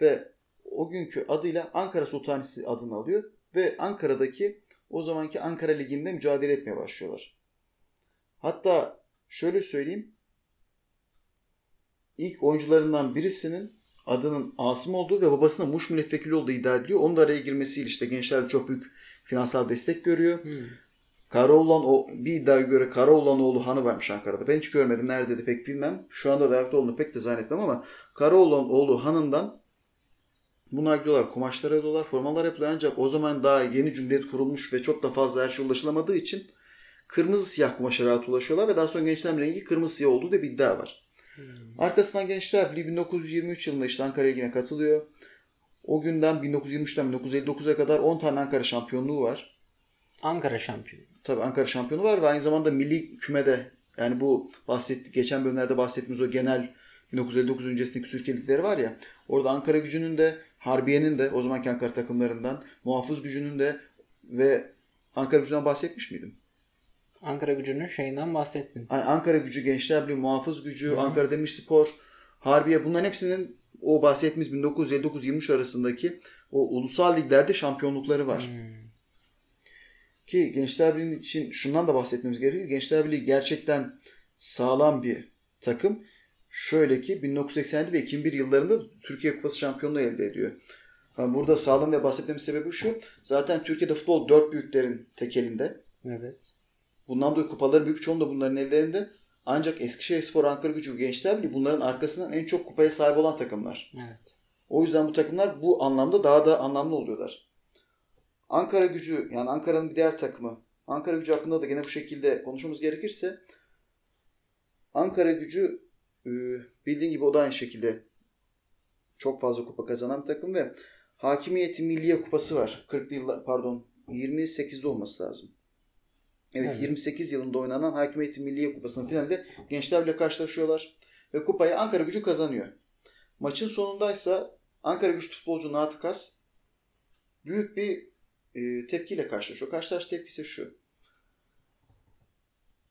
ve o günkü adıyla Ankara Sultanisi adını alıyor ve Ankara'daki o zamanki Ankara Ligi'nde mücadele etmeye başlıyorlar. Hatta şöyle söyleyeyim. İlk oyuncularından birisinin adının Asım olduğu ve babasının Muş milletvekili olduğu iddia ediliyor. Onun da araya girmesiyle işte gençler çok büyük finansal destek görüyor. Hmm. Karaoğlan o bir iddiaya göre Karaoğlanoğlu Hanı varmış Ankara'da. Ben hiç görmedim. Neredeydi pek bilmem. Şu anda da ayakta olduğunu pek de zannetmem ama Karaoğlanoğlu Hanı'ndan bunlar gidiyorlar kumaşlar ediyorlar, formalar yapılıyor ancak o zaman daha yeni cumhuriyet kurulmuş ve çok da fazla her şey ulaşılamadığı için kırmızı siyah kumaşa rahat ulaşıyorlar ve daha sonra gençlerin rengi kırmızı siyah olduğu da bir iddia var. Arkasından Gençler Birliği 1923 yılında işte Ankara Ligi'ne katılıyor. O günden 1923'ten 1959'a kadar 10 tane Ankara şampiyonluğu var. Ankara şampiyonu. Tabii Ankara şampiyonu var ve aynı zamanda milli kümede yani bu bahsettik geçen bölümlerde bahsettiğimiz o genel 1959 öncesindeki Türkiye ligleri var ya orada Ankara gücünün de Harbiye'nin de o zamanki Ankara takımlarından muhafız gücünün de ve Ankara gücünden bahsetmiş miydim? Ankara gücünün şeyinden bahsettin. Yani Ankara gücü, Gençler Birliği, Muhafız gücü, Hı. Ankara Demirspor, Harbiye bunların hepsinin o bahsettiğimiz 1959-23 arasındaki o ulusal liglerde şampiyonlukları var. Hmm. Ki Gençler Birliği için şundan da bahsetmemiz gerekiyor. Gençler Birliği gerçekten sağlam bir takım. Şöyle ki 1987 ve 2001 yıllarında Türkiye Kupası şampiyonluğu elde ediyor. Ha, burada sağlam diye bahsetmemiz sebebi şu. Zaten Türkiye'de futbol dört büyüklerin tekelinde. Evet. Bundan dolayı kupaların büyük çoğunluğu da bunların ellerinde. Ancak Eskişehirspor, Ankara Gücü Gençler Birliği bunların arkasından en çok kupaya sahip olan takımlar. Evet. O yüzden bu takımlar bu anlamda daha da anlamlı oluyorlar. Ankara gücü yani Ankara'nın bir diğer takımı. Ankara gücü hakkında da gene bu şekilde konuşmamız gerekirse Ankara gücü e, bildiğin gibi o da aynı şekilde çok fazla kupa kazanan bir takım ve Hakimiyeti Milliye Kupası var. 40 yılda pardon 28'de olması lazım. Evet, Evet. 28 yılında oynanan Hakimiyeti Milliye Kupası'nın finalinde gençlerle karşılaşıyorlar ve kupayı Ankara gücü kazanıyor. Maçın sonundaysa Ankara güç futbolcu Naat Kas büyük bir e, tepkiyle karşılaşıyor. Karşılaş tepkisi şu.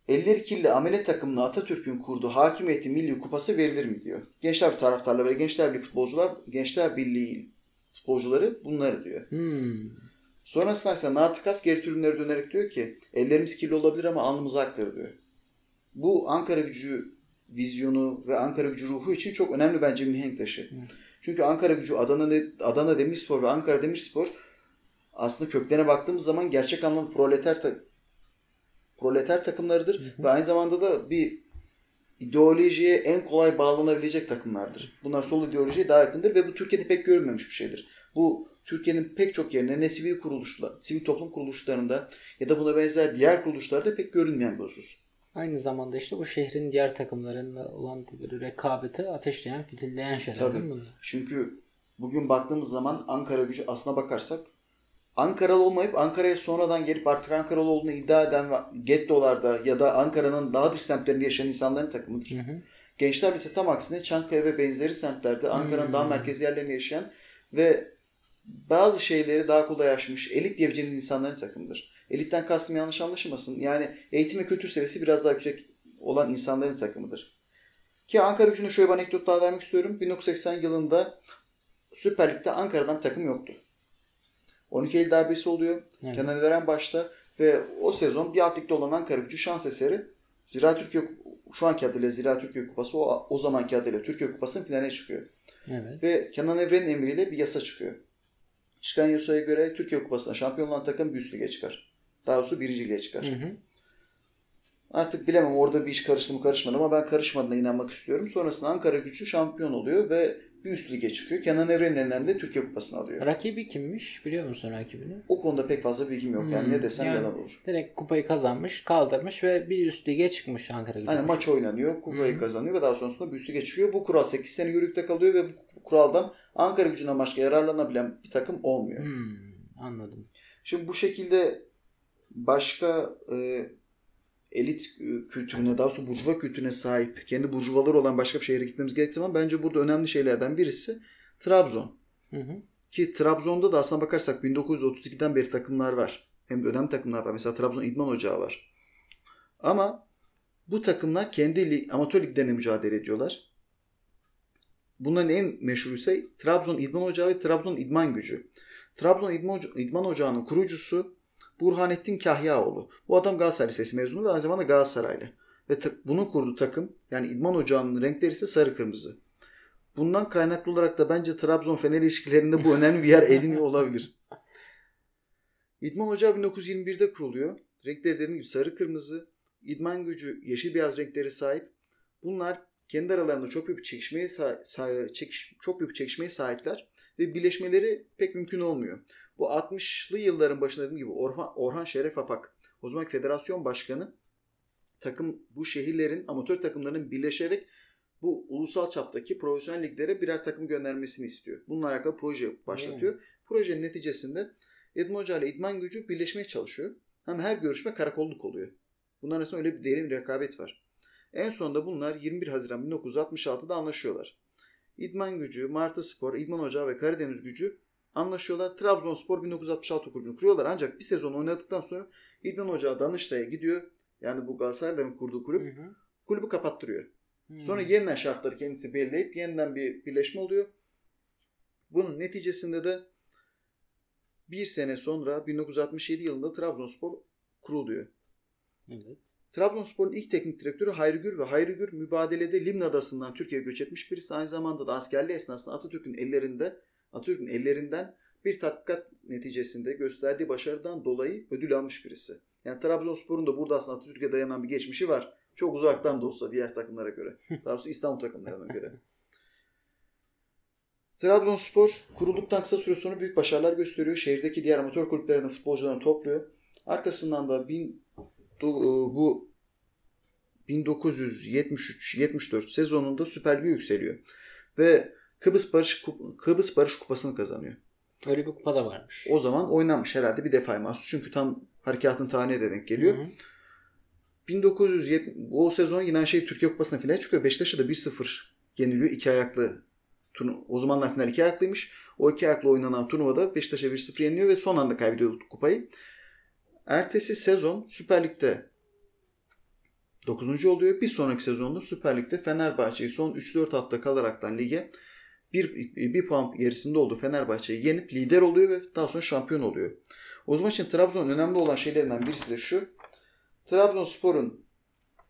Elleri kirli amele takımına Atatürk'ün kurduğu Hakimiyeti Milli Kupası verilir mi diyor. Gençler taraftarları ve Gençler Birliği futbolcular, Gençler Birliği futbolcuları bunları diyor. Hmm. Sonrasında ise Natikas geri tribünlere dönerek diyor ki ellerimiz kirli olabilir ama alnımız aktır diyor. Bu Ankara gücü vizyonu ve Ankara gücü ruhu için çok önemli bence mihenk taşı. Çünkü Ankara gücü Adana, Adana Demirspor ve Ankara Demirspor aslında köklerine baktığımız zaman gerçek anlamda proleter ta- proleter takımlarıdır ve aynı zamanda da bir ideolojiye en kolay bağlanabilecek takımlardır. Bunlar sol ideolojiye daha yakındır ve bu Türkiye'de pek görülmemiş bir şeydir. Bu Türkiye'nin pek çok yerinde ne sivil kuruluşlar, sivil toplum kuruluşlarında ya da buna benzer diğer kuruluşlarda pek görünmeyen bir husus. Aynı zamanda işte bu şehrin diğer takımlarında olan böyle rekabeti ateşleyen, fitilleyen şeyler Tabii. değil mi bunlar? Çünkü bugün baktığımız zaman Ankara gücü aslına bakarsak Ankaralı olmayıp Ankara'ya sonradan gelip artık Ankaralı olduğunu iddia eden ve gettolarda ya da Ankara'nın daha dış semtlerinde yaşayan insanların takımıdır. Hı hı. Gençler ise tam aksine Çankaya ve benzeri semtlerde Ankara'nın Hmm. daha merkezi yerlerinde yaşayan ve bazı şeyleri daha kolay aşmış, elit diyebileceğimiz insanların takımıdır. Elitten kastım yanlış anlaşılmasın. Yani eğitim ve kültür seviyesi biraz daha yüksek olan insanların takımıdır. Ki Ankara gücüne şöyle bir anekdot daha vermek istiyorum. 1980 yılında Süper Lig'de Ankara'dan bir takım yoktu. 12 Eylül darbesi oluyor. Evet. Kenan Veren başta ve o sezon bir alt ligde olan Ankara gücü şans eseri Zira Türkiye şu anki adıyla Zira Türkiye Kupası o, o zamanki adıyla Türkiye Kupası'nın finaline çıkıyor. Evet. Ve Kenan Evren'in emriyle bir yasa çıkıyor. Çıkan yasaya göre Türkiye Kupası'na şampiyon olan takım bir üst çıkar. Daha doğrusu birinci çıkar. Hı hı. Artık bilemem orada bir iş karıştı mı karışmadı ama ben karışmadığına inanmak istiyorum. Sonrasında Ankara gücü şampiyon oluyor ve bir üst lige çıkıyor. Kenan Evren'in elinden de Türkiye Kupası'nı alıyor. Rakibi kimmiş? Biliyor musun rakibini? O konuda pek fazla bilgim yok. Yani Hmm, ne desem yani- yalan olur. Direkt kupayı kazanmış, kaldırmış ve bir üst lige çıkmış Ankara gücü. Hani maç oynanıyor, kupayı Hı. kazanıyor ve daha sonrasında bir üst lige çıkıyor. Bu kural 8 sene yürürlükte kalıyor ve bu kuraldan Ankara gücünden başka yararlanabilen bir takım olmuyor. Hmm, anladım. Şimdi bu şekilde başka e, elit e, kültürüne, daha doğrusu burjuva kültürüne sahip, kendi burjuvaları olan başka bir şehre gitmemiz gerektiği zaman bence burada önemli şeylerden birisi Trabzon. Hı hı. Ki Trabzon'da da aslına bakarsak 1932'den beri takımlar var. Hem de önemli takımlar var. Mesela Trabzon İdman Ocağı var. Ama bu takımlar kendi lig, amatör liglerine mücadele ediyorlar. Bunların en meşhuru ise Trabzon İdman Ocağı ve Trabzon İdman Gücü. Trabzon İdman, Oca- İdman Ocağı'nın kurucusu Burhanettin Kahyaoğlu. Bu adam Galatasaray Lisesi mezunu ve aynı zamanda Galatasaraylı. Ve ta- bunun kurduğu takım yani İdman Ocağı'nın renkleri ise sarı kırmızı. Bundan kaynaklı olarak da bence Trabzon Fener ilişkilerinde bu önemli bir yer ediniyor olabilir. İdman Ocağı 1921'de kuruluyor. Renkleri dediğim gibi sarı kırmızı. İdman gücü yeşil beyaz renkleri sahip. Bunlar kendi aralarında çok büyük çekişmeye sa- sa- çekiş- çok büyük çekişmeye sahipler ve birleşmeleri pek mümkün olmuyor. Bu 60'lı yılların başında dediğim gibi Orhan, Orhan Şeref Apak, o zaman federasyon başkanı takım bu şehirlerin amatör takımlarının birleşerek bu ulusal çaptaki profesyonel liglere birer takım göndermesini istiyor. Bununla alakalı proje başlatıyor. Projenin neticesinde İdman Hoca ile İdman Gücü birleşmeye çalışıyor. Hem her görüşme karakolluk oluyor. Bunlar arasında öyle bir derin bir rekabet var. En sonunda bunlar 21 Haziran 1966'da anlaşıyorlar. İdman Gücü, Martı Spor, İdman Ocağı ve Karadeniz Gücü anlaşıyorlar. Trabzonspor 1966 kulübünü kuruyorlar. Ancak bir sezon oynadıktan sonra İdman Ocağı Danıştay'a gidiyor. Yani bu Galatasaray'ların kurduğu kulüp. Hı hı. Kulübü kapattırıyor. Hmm. Sonra yeniden şartları kendisi belirleyip yeniden bir birleşme oluyor. Bunun neticesinde de bir sene sonra 1967 yılında Trabzonspor kuruluyor. Evet. Trabzonspor'un ilk teknik direktörü Hayri Gür ve Hayri Gür mübadelede Limna Adası'ndan Türkiye'ye göç etmiş birisi. Aynı zamanda da askerliği esnasında Atatürk'ün ellerinde Atatürk'ün ellerinden bir tatbikat neticesinde gösterdiği başarıdan dolayı ödül almış birisi. Yani Trabzonspor'un da burada aslında Atatürk'e dayanan bir geçmişi var. Çok uzaktan da olsa diğer takımlara göre. Daha doğrusu İstanbul takımlarına göre. Trabzonspor kurulduktan kısa süre sonra büyük başarılar gösteriyor. Şehirdeki diğer amatör kulüplerinin futbolcularını topluyor. Arkasından da bin, e, bu 1973-74 sezonunda Süper Lig'e yükseliyor. Ve Kıbrıs Barış, Kup- Kıbrıs Barış Kupası'nı kazanıyor. Öyle bir kupa da varmış. O zaman oynanmış herhalde bir defa mahsus. Çünkü tam harekatın tarihine de denk geliyor. Hı hı. 1970 o sezon yine şey Türkiye Kupası'na finale çıkıyor. Beşiktaş'a da 1-0 yeniliyor. İki ayaklı turnu- o zamanlar final iki ayaklıymış. O iki ayaklı oynanan turnuvada Beşiktaş'a 1-0 yeniliyor ve son anda kaybediyor kupayı. Ertesi sezon Süper Lig'de 9. oluyor. Bir sonraki sezonda Süper Lig'de Fenerbahçe'yi son 3-4 hafta kalaraktan lige bir, bir puan gerisinde olduğu Fenerbahçe'yi yenip lider oluyor ve daha sonra şampiyon oluyor. O zaman için Trabzon'un önemli olan şeylerinden birisi de şu. Trabzonspor'un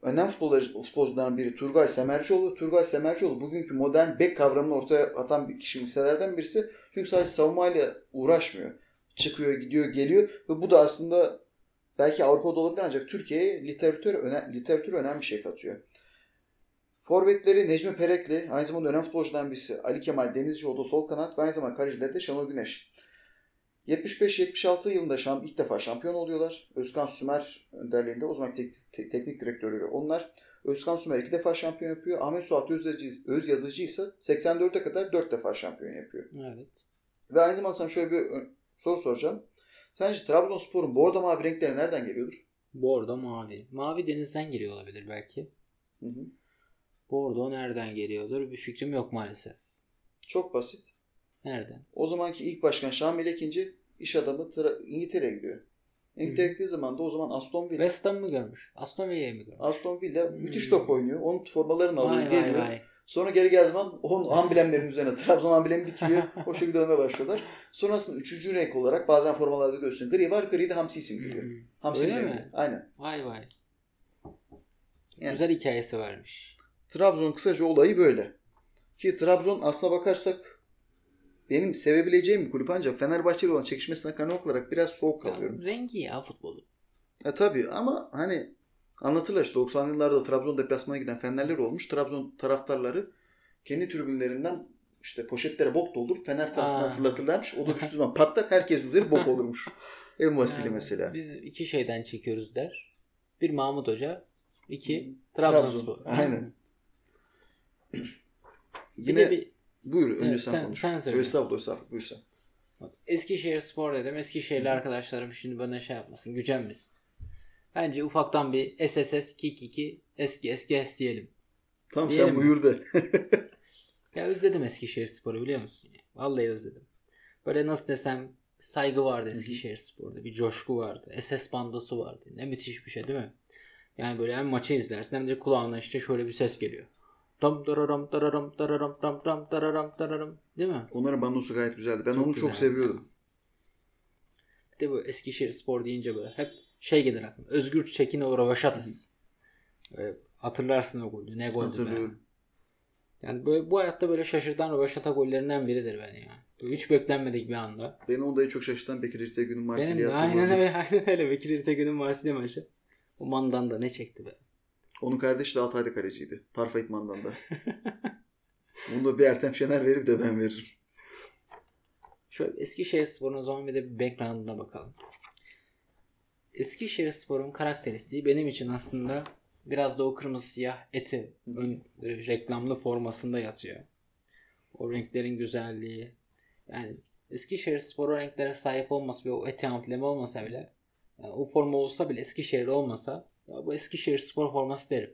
önemli futbolcu, futbolcularından biri Turgay Semercioğlu. Turgay Semercioğlu bugünkü modern bek kavramını ortaya atan bir kişiliklerden birisi. Çünkü sadece savunmayla uğraşmıyor. Çıkıyor, gidiyor, geliyor ve bu da aslında belki Avrupa'da olabilir ancak Türkiye'ye literatür, öne, literatür önemli bir şey katıyor. Forvetleri Necmi Perekli, aynı zamanda önemli futbolculardan birisi Ali Kemal Denizcioğlu sol kanat ve aynı zamanda kalecileri de Şenol Güneş. 75-76 yılında şam, ilk defa şampiyon oluyorlar. Özkan Sümer önderliğinde o zaman tek, te- teknik direktörleri onlar. Özkan Sümer iki defa şampiyon yapıyor. Ahmet Suat Özyazıcı, Özyazıcı ise 84'e kadar 4 defa şampiyon yapıyor. Evet. Ve aynı zamanda sana şöyle bir soru soracağım. Sence Trabzonspor'un bordo mavi renkleri nereden geliyordur? Bordo mavi. Mavi denizden geliyor olabilir belki. Hı hı. Bordo nereden geliyordur? Bir fikrim yok maalesef. Çok basit. Nereden? O zamanki ilk başkan Şamil Ekinci iş adamı Tra- İngiltere'ye gidiyor. İngiltere'ye gittiği zaman da o zaman Aston Villa. West Ham mı görmüş? Aston Villa'yı mı görmüş? Aston Villa Hmm. müthiş top oynuyor. Onun formalarını alıyor, Vay vay geliyor. vay. Sonra geri geldiği zaman onun amblemlerinin üzerine Trabzon amblemi dikiliyor. o şekilde dönmeye başlıyorlar. Sonrasında üçüncü renk olarak bazen formalarda görüyorsun. Gri var. Gri de Hamsi isim geliyor. Hmm. Hamsi Öyle mi? Aynen. Vay vay. Yani- Güzel hikayesi varmış. Trabzon kısaca olayı böyle. Ki Trabzon aslına bakarsak benim sevebileceğim bir kulüp ancak Fenerbahçe ile olan çekişmesine kaynak olarak biraz soğuk Ya, kalıyorum. rengi ya futbolu. E tabii ama hani anlatırlar işte 90'lı yıllarda Trabzon deplasmana giden Fenerler olmuş. Trabzon taraftarları kendi tribünlerinden işte poşetlere bok doldurup Fener tarafından Aa. fırlatırlarmış. O da düştüğü zaman patlar herkes üzeri bok olurmuş. En basili Yani mesela. Biz iki şeyden çekiyoruz der. Bir Mahmut Hoca, iki. Trabzonspor. Aynen. Bir Yine de bir buyur önce Evet, sen, sen- konuş. sen söyle. Estağfurullah estağfurullah buyur sen. Bak, Eskişehir Spor dedim. Eskişehirli arkadaşlarım şimdi bana şey yapmasın, gücenmesin. Bence ufaktan bir SSS kick 2 eski eski es diyelim. Tamam Diyelim sen mi? buyur de. Ya özledim Eskişehir Spor'u biliyor musun? Vallahi özledim. Böyle nasıl desem saygı vardı Eskişehir Spor'da. Bir coşku vardı. SS bandosu vardı. Ne müthiş bir şey değil mi? Yani böyle hem maçı izlersin hem de kulağına işte şöyle bir ses geliyor. Tam dararam dararam dararam dam dam dararam dararam değil mi? Onların bandosu gayet güzeldi. Ben Çok onu çok güzeldi. seviyordum. Bir de bu Eskişehir Spor deyince böyle hep şey gelir aklıma. Özgür Çekin'e Rövaşatas. Böyle hatırlarsın o golü. Ne goldü be. Yani böyle, bu hayatta böyle şaşırtan Rövaşata gollerinden biridir beni ya. Böyle hiç beklenmedik bir anda. Beni onda en çok şaşırtan Bekir İrtegün'ün Benim Marsilya'yı de aynen öyle, aynen öyle. Bekir İrtegün'ün Marsilya maçı. O mandan da ne çekti be. Onun kardeşi de Altay'da kaleciydi. Parfa İtman'dan da. Bunu da bir Ertem Şener verir de ben veririm. Şöyle Eskişehir Spor'un o zaman bir de bir background'una bakalım. Eskişehir Spor'un karakteristiği benim için aslında biraz da o kırmızı siyah eti ön reklamlı formasında yatıyor. O renklerin güzelliği. Yani Eskişehir Spor o renklere sahip olmasa ve o eti amblemi olmasa bile yani o forma olsa bile Eskişehir olmasa ya bu Eskişehir Spor forması derim.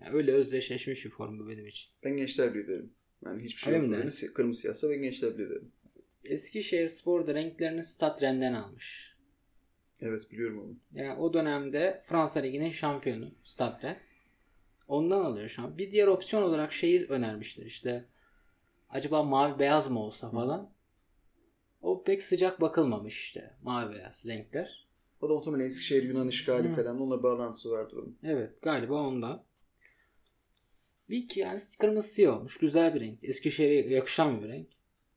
Yani öyle özdeşleşmiş bir forma benim için. Ben Gençler Birliği derim. Yani hiçbir şey yok. Yani kırmızı siyahsa ben Gençler Birliği derim. Eskişehir Spor da renklerini Statren'den almış. Evet biliyorum onu. Yani o dönemde Fransa Ligi'nin şampiyonu Stade. Ondan alıyor şu an. Bir diğer opsiyon olarak şeyi önermişler işte. Acaba mavi beyaz mı olsa falan. O pek sıcak bakılmamış işte. Mavi beyaz renkler. O da muhtemelen Eskişehir Yunan işgali Hı. falan onunla bağlantısı vardır onun. Evet galiba ondan. Bir ki yani kırmızı siyah olmuş. Güzel bir renk. Eskişehir'e yakışan bir renk.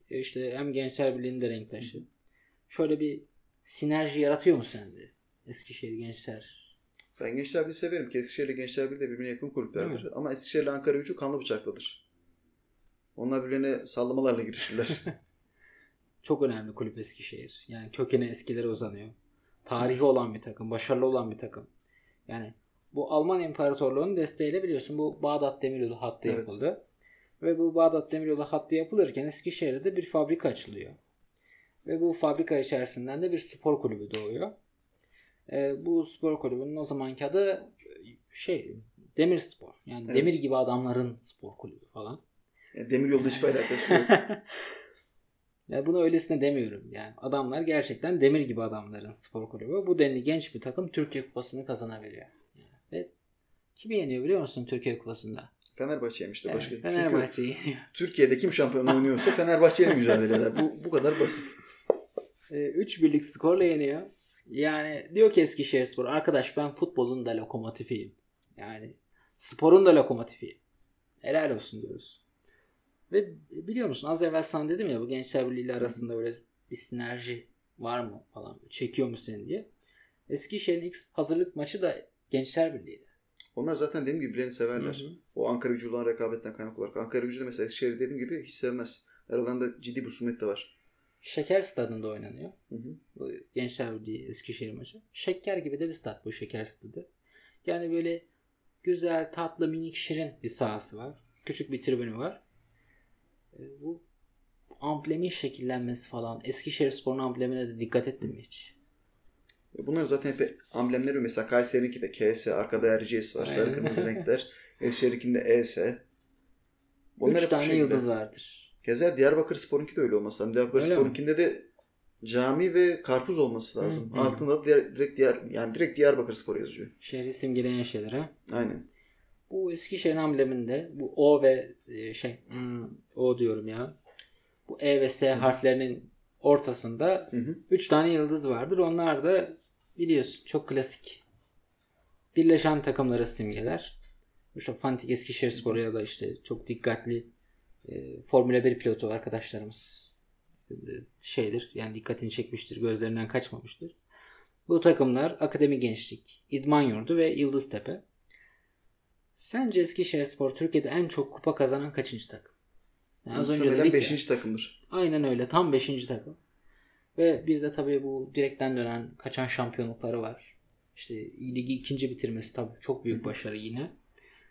E işte hem Gençler Birliği'nde renk taşı. Şöyle bir sinerji yaratıyor mu sende? Eskişehir Gençler. Ben Gençler Birliği severim. ki Eskişehir'le Gençler Birliği de birbirine yakın kulüplerdir. Değil Ama Eskişehir'le Ankara gücü kanlı bıçaklıdır. Onlar birbirine sallamalarla girişirler. Çok önemli kulüp Eskişehir. Yani kökeni eskilere uzanıyor. Tarihi olan bir takım, başarılı olan bir takım. Yani bu Alman İmparatorluğu'nun desteğiyle biliyorsun bu Bağdat Demiryolu hattı Evet. yapıldı. Ve bu Bağdat Demiryolu hattı yapılırken Eskişehir'de de bir fabrika açılıyor. Ve bu fabrika içerisinden de bir spor kulübü doğuyor. Ee, bu spor kulübünün o zamanki adı e, şey Demir Spor. Yani Evet. demir gibi adamların spor kulübü falan. Yani Demiryolda hiçbir alakası yok. Ya bunu öylesine demiyorum. Yani adamlar gerçekten demir gibi adamların spor kulübü. Bu denli genç bir takım Türkiye Kupası'nı kazanabiliyor. Yani ve kimi yeniyor biliyor musun Türkiye Kupası'nda? Fenerbahçe'ymiş de Evet, başka. Çünkü Fenerbahçe'yi yeniyor. Türkiye'de kim şampiyon oynuyorsa Fenerbahçe'yle mücadele eder. Bu, bu kadar basit. 3 Ee, birlik skorla yeniyor. Yani diyor ki Eskişehir Spor arkadaş ben futbolun da lokomotifiyim. Yani sporun da lokomotifiyim. Helal olsun diyoruz. Ve biliyor musun az evvel sana dedim ya bu Gençler Birliği ile arasında böyle bir sinerji var mı falan çekiyor mu seni diye. Eskişehir'in ilk hazırlık maçı da Gençler Birliği'ydi. Onlar zaten dediğim gibi birbirlerini severler. Hı hı. O Ankara gücü olan rekabetten kaynaklı olarak. Ankara gücü de mesela Eskişehir dediğim gibi hiç sevmez. Aralarında ciddi bir husumet de var. Şeker stadında oynanıyor. Hı hı. Bu Gençler Birliği Eskişehir maçı. Şeker gibi de bir stat bu Şeker stadı. Yani böyle güzel, tatlı, minik, şirin bir sahası var. Küçük bir tribünü var. E, Bu amblemin şekillenmesi falan. Eskişehir Spor'un amblemine de dikkat ettin mi hiç? Bunlar zaten hep amblemleri mesela Kayseri'ninki de KS, arkada RCS var. Sarı Aynen. kırmızı renkler. Eskişehir'inkinde ES. Bunlar Üç tane yıldız vardır. Keza Diyarbakır Spor'unki de öyle olması lazım. Diyarbakır Öyle mi? Spor'unkinde de cami ve karpuz olması lazım. Hı, hı. Altında da diğer, direkt diğer yani direkt Diyarbakır Spor yazıyor. Şehri simgeleyen şeyler ha. Aynen. Bu Eskişehir ambleminde bu O ve şey hmm, O diyorum ya. Bu E ve S harflerinin ortasında Hı hı. 3 tane yıldız vardır. Onlar da biliyorsun çok klasik. Birleşen takımları simgeler. İşte Fantik Eskişehir Sporu ya da işte çok dikkatli e, Formula 1 pilotu arkadaşlarımız e, şeydir. Yani dikkatini çekmiştir. Gözlerinden kaçmamıştır. Bu takımlar Akademi Gençlik, İdman Yurdu ve Yıldıztepe. Sence Eskişehir Spor Türkiye'de en çok kupa kazanan kaçıncı takım? Yani az önce dedik ya. 5. takımdır. Aynen öyle. Tam 5. takım. Ve bir de tabii bu direkten dönen kaçan şampiyonlukları var. İşte ligi ikinci bitirmesi tabii çok büyük başarı yine.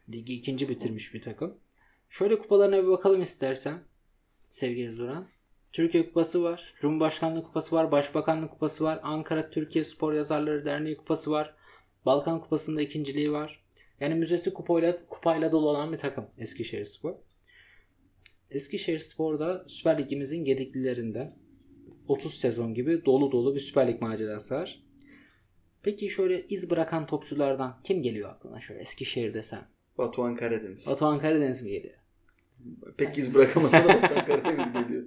Ligi ikinci bitirmiş bir takım. Şöyle kupalarına bir bakalım istersen. Sevgili Duran. Türkiye Kupası var. Cumhurbaşkanlığı Kupası var. Başbakanlık Kupası var. Ankara Türkiye Spor Yazarları Derneği Kupası var. Balkan Kupası'nda ikinciliği var. Yani müzesi kupayla, kupayla dolu olan bir takım Eskişehir Spor. Eskişehir Spor'da Süper Ligimizin gediklilerinde 30 sezon gibi dolu dolu bir Süper Lig macerası var. Peki şöyle iz bırakan topçulardan kim geliyor aklına şöyle Eskişehir desem? Batuhan Karadeniz. Batuhan Karadeniz mi geliyor? Pek iz bırakamasa da Batuhan Karadeniz geliyor.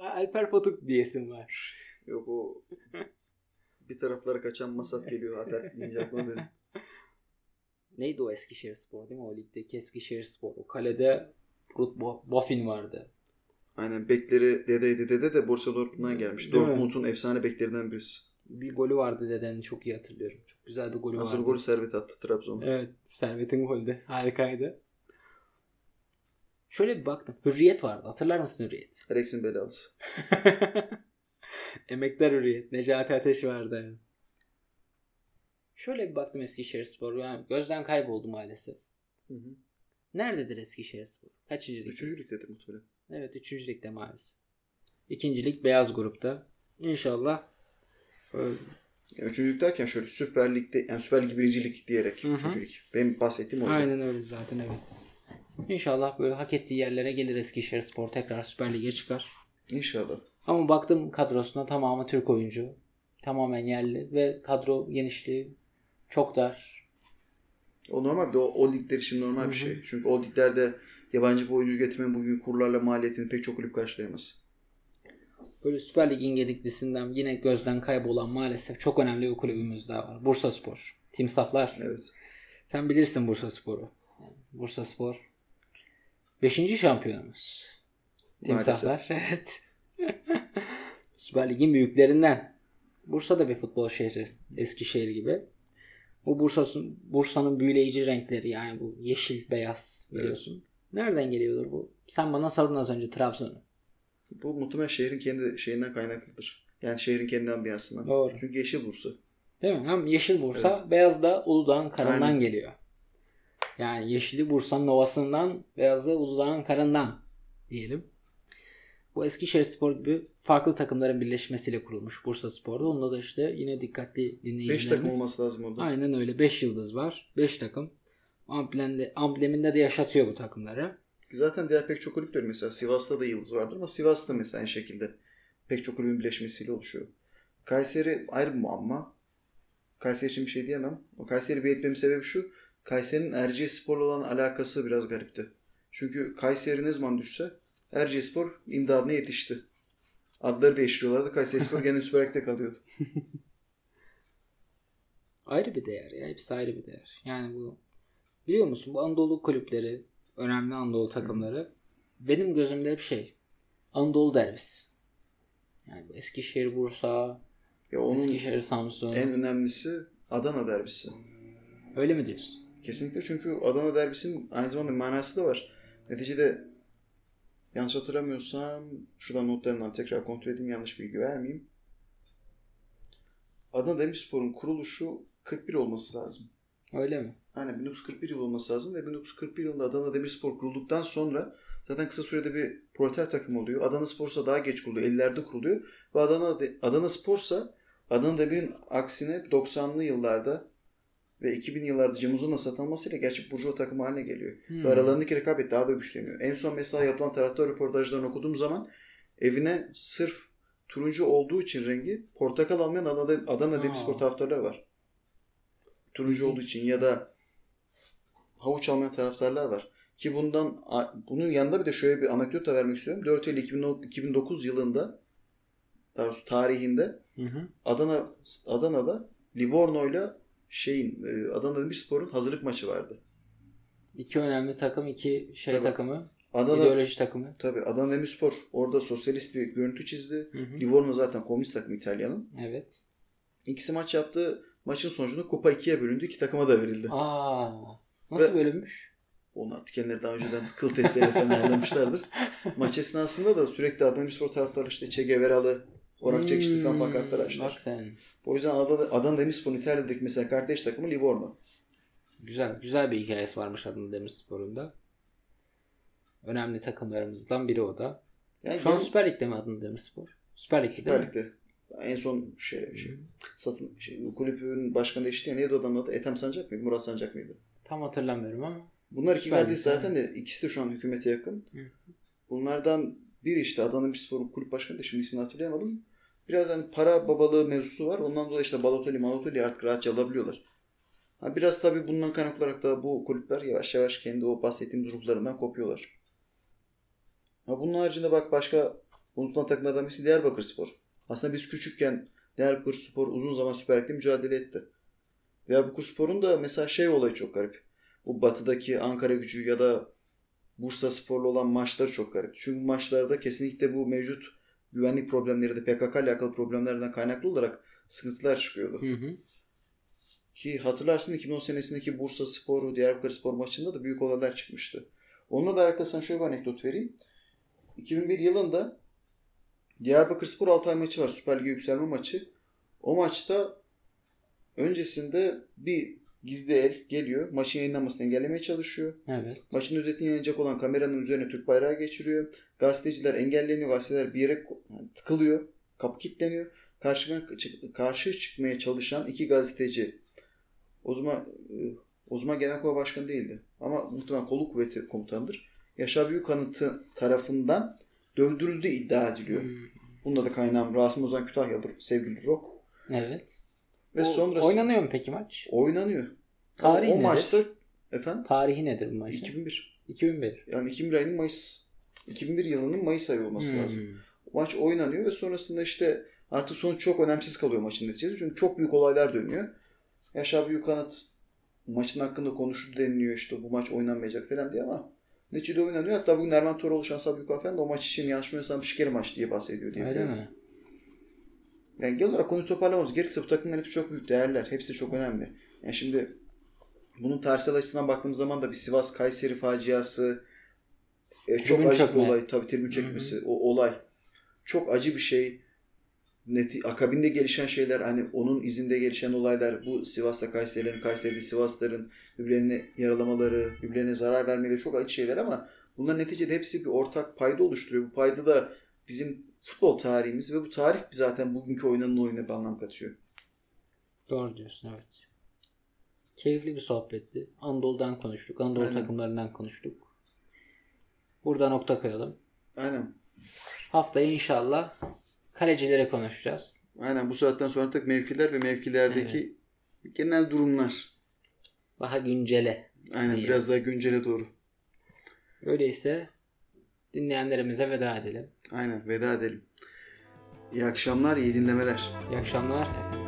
Alper Potuk diyesim var. Yok o bir taraflara kaçan Masat geliyor. Hatta deyince aklıma benim. Neydi o Eskişehir Spor değil mi? O ligdeki Eskişehir Spor. O kalede Bo- Boffin vardı. Aynen bekleri dedeydi dede de Borussia Dortmund'dan gelmiş. Dortmund'un efsane beklerinden birisi. Bir golü vardı dedenin çok iyi hatırlıyorum. Çok güzel bir golü Asıl vardı. golü Servet attı Trabzon'a. Evet. Servet'in golü. Harikaydı. Şöyle bir baktım. Hürriyet vardı. Hatırlar mısın Hürriyet? Alex'in belalısı. Emekler Hürriyet. Necati Ateş vardı. Şöyle bir baktım Eskişehir Spor. Yani gözden kayboldu maalesef. Hı hı. Nerededir Eskişehir Spor? Kaçıncı lig? Üçüncü ligdedir muhtemelen. Evet üçüncü ligde maalesef. İkincilik beyaz grupta. İnşallah e, Yani üçüncü lig derken şöyle Süper Lig'de yani Süper Lig birinci lig diyerek Hı hı. üçüncü lig. Benim bahsettiğim oydu. Aynen öyle zaten evet. İnşallah böyle hak ettiği yerlere gelir Eskişehir Spor tekrar Süper Lig'e çıkar. İnşallah. Ama baktım kadrosuna tamamı Türk oyuncu. Tamamen yerli ve kadro genişliği çok dar. O normal bir de o, o ligler için normal Hı bir şey. Çünkü o liglerde yabancı bir oyuncu getirmenin bugün kurlarla maliyetini pek çok kulüp karşılayamaz. Böyle Süper Lig'in gediklisinden yine gözden kaybolan maalesef çok önemli bir kulübümüz daha var. Bursa Spor. Timsahlar. Evet. Sen bilirsin Bursa Spor'u. Bursa Spor. Beşinci şampiyonumuz. Timsahlar. Evet. Süper Lig'in büyüklerinden. Bursa da bir futbol şehri. Eskişehir gibi. Bu Bursa'nın Bursa'nın büyüleyici renkleri yani bu yeşil beyaz biliyorsun. Nereden geliyordur bu? Sen bana sorun az önce Trabzon'u. Bu muhtemelen şehrin kendi şeyinden kaynaklıdır. Yani şehrin kendi ambiyansından. Doğru. Çünkü yeşil Bursa. Değil mi? Hem yeşil Bursa, Evet. beyaz da Uludağ'ın karından Aynen. geliyor. Yani yeşili Bursa'nın ovasından, beyazı Uludağ'ın karından diyelim. Bu Eskişehir Spor gibi farklı takımların birleşmesiyle kurulmuş Bursa Spor'da. Onda da işte yine dikkatli 5 dinleyicilerimiz. takım olması lazım orada. Aynen öyle. 5 yıldız var. 5 takım. Amblemde, ambleminde de yaşatıyor bu takımları. Zaten diğer pek çok kulüp de. Mesela Sivas'ta da yıldız vardır ama Sivas'ta mesela aynı şekilde pek çok kulübün birleşmesiyle oluşuyor. Kayseri ayrı bir muamma. Kayseri için bir şey diyemem. O Kayseri belirtmemin sebebi şu. Kayseri'nin Erciye Spor'la olan alakası biraz garipti. Çünkü Kayseri ne zaman düşse Erciye Spor imdadına yetişti. Adları değiştiriyorlardı. Kayseri Spor gene Süper Lig'de kalıyordu. Ayrı bir değer ya. Hepsi ayrı bir değer. Yani bu biliyor musun bu Anadolu kulüpleri, önemli Anadolu takımları benim gözümde hep şey Anadolu derbisi. Yani bu Eskişehir, Bursa, Ya onun Eskişehir, Samsun. en önemlisi Adana derbisi. Öyle mi diyorsun? Kesinlikle çünkü Adana derbisinin aynı zamanda manası da var. Neticede yanlış hatırlamıyorsam şuradan notlarımdan tekrar kontrol edeyim yanlış bilgi vermeyeyim. Adana Demirspor'un kuruluşu 41 olması lazım. Öyle mi? Aynen 1941 yılı olması lazım ve 1941 yılında Adana Demirspor kurulduktan sonra zaten kısa sürede bir proleter takım oluyor. Adana Spor'sa daha geç kuruluyor. 50'lerde kuruluyor. Ve Adana, Adana Spor'sa Adana Demir'in aksine 90'lı yıllarda ve 2000 yıllarda Cem Uzun'la satılmasıyla gerçek burjuva takımı haline geliyor. Hmm. Ve aralarındaki rekabet daha da güçleniyor. En son mesela yapılan taraftar röportajlarını okuduğum zaman evine sırf turuncu olduğu için rengi portakal almayan Adana, Adana. Demirspor taraftarlar var. Turuncu olduğu için ya da havuç almayan taraftarlar var. Ki bundan bunun yanında bir de şöyle bir anekdot da vermek istiyorum. 4 Eylül 2010 2009 yılında daha tarihinde Hı hı. Adana Adana'da Livorno'yla şeyin e, Adana Demirspor'un hazırlık maçı vardı. İki önemli takım, iki şey Tabii. takımı, Adana ideoloji takımı. tabii Adana Demirspor orada sosyalist bir görüntü çizdi. Hı hı. Livorno zaten komünist takım İtalya'nın. Evet. İkisi maç yaptı. Maçın sonucunda kupa ikiye bölündü. iki takıma da verildi. Aa, nasıl Ve- bölünmüş? Onu artık kendileri daha önceden kıl testleri falan ayarlamışlardır. Maç esnasında da sürekli Adana Demirspor taraftarı işte Che Guevara'lı orak çekişti falan Hmm, açtılar. Bak sen. O yüzden Adana, Adana Demirspor'un İtalya'daki mesela kardeş takımı Livorno. Güzel, güzel bir hikayesi varmış Adana Demirspor'un da. Önemli takımlarımızdan biri o da. Yani Şu an Süper Lig'de mi Adana Demirspor? Süper Lig'de Süper? Lig'de. En son şey, şey satın şey, kulübün başkanı değişti ya neydi o adamın adı? Ethem Sancak mıydı? Murat Sancak mıydı? Tam hatırlamıyorum ama. Bunlar iki kardeş zaten de ikisi de şu an hükümete yakın. Hı. Bunlardan biri işte Adana Demirspor'un kulüp başkanı da şimdi ismini hatırlayamadım. Biraz hani para babalığı mevzusu var. Ondan dolayı işte Balotelli, Malotelli artık rahatça alabiliyorlar. Ha biraz tabii bundan kaynaklı olarak da bu kulüpler yavaş yavaş kendi o bahsettiğim gruplarından kopuyorlar. Ha bunun haricinde bak başka unutulan takımlardan birisi Diyarbakır Spor. Aslında biz küçükken Diyarbakır Spor uzun zaman Süper Lig'de mücadele etti. Diyarbakır Spor'un da mesela şey olayı çok garip. Bu batıdaki Ankara gücü ya da Bursa Spor'la olan maçları çok garip. Çünkü maçlarda kesinlikle bu mevcut güvenlik problemleri de PKK ile alakalı problemlerden kaynaklı olarak sıkıntılar çıkıyordu. Hı hı. Ki hatırlarsın 2010 senesindeki Bursa Spor, Diyarbakır Spor maçında da büyük olaylar çıkmıştı. Onunla da alakalı sana şöyle bir anekdot vereyim. 2001 yılında Diyarbakır Spor Altay maçı var. Süper Lig'e yükselme maçı. O maçta öncesinde bir gizli el geliyor. Maçın yayınlanmasını engellemeye çalışıyor. Evet. Maçın özetini yayınlayacak olan kameranın üzerine Türk bayrağı geçiriyor. Gazeteciler engelleniyor. Gazeteler bir yere tıkılıyor. Kapı kilitleniyor. Karşı, karşı çıkmaya çalışan iki gazeteci o zaman e, o zaman Genelkurmay Başkanı değildi. Ama muhtemelen kolluk kuvveti komutanıdır. Yaşar Büyükanıt'ı tarafından dövdürüldüğü iddia ediliyor. Hmm. Bunda da kaynağım Rasim Ozan Kütahyalıdır. Sevgili Rock. Evet. Ve O- sonrası Oynanıyor mu peki maç? oynanıyor. Tarihi o nedir? maçta efendim Tarihi nedir bu maçın? 2001. 2001. Yani 2001 ayının Mayıs 2001 yılının Mayıs ayı olması Hmm. lazım. Maç oynanıyor ve sonrasında işte artık sonuç çok önemsiz kalıyor maçın neticesi. Çünkü çok büyük olaylar dönüyor. Yaşar Büyükanıt maçın hakkında konuştu deniliyor işte bu maç oynanmayacak falan diye ama neticede oynanıyor. Hatta bugün Erman Toroğlu Şansal Büyükhan falan da o maç için yanlış bilmiyorsam şikeri maç diye bahsediyor diye Öyle mi? Yani genel olarak konuyu toparlamamız gerekirse bu takımların hepsi çok büyük değerler. Hepsi çok önemli. Yani şimdi bunun tarihsel açısından baktığımız zaman da bir Sivas Kayseri faciası e, çok Tribün acı bir olay. Tabii tribün çökmesi. O olay. Çok acı bir şey. Neti, akabinde gelişen şeyler hani onun izinde gelişen olaylar bu Sivas'ta Kayseri'lerin, Kayseri'de Sivas'ların birbirlerine yaralamaları, birbirlerine zarar vermeleri çok acı şeyler ama bunların neticede hepsi bir ortak payda oluşturuyor. Bu payda da bizim futbol tarihimiz ve bu tarih zaten bugünkü oynanan oyuna bir anlam katıyor. Doğru diyorsun evet. Keyifli bir sohbetti. Anadolu'dan konuştuk. Anadolu Aynen. takımlarından konuştuk. Burada nokta koyalım. Aynen. Haftaya inşallah kalecilere konuşacağız. Aynen bu saatten sonra tek mevkiler ve mevkilerdeki genel durumlar. Daha güncele. Aynen İyi. biraz daha güncele doğru. Öyleyse dinleyenlerimize veda edelim. Aynen veda edelim. İyi akşamlar, iyi dinlemeler. İyi akşamlar efendim.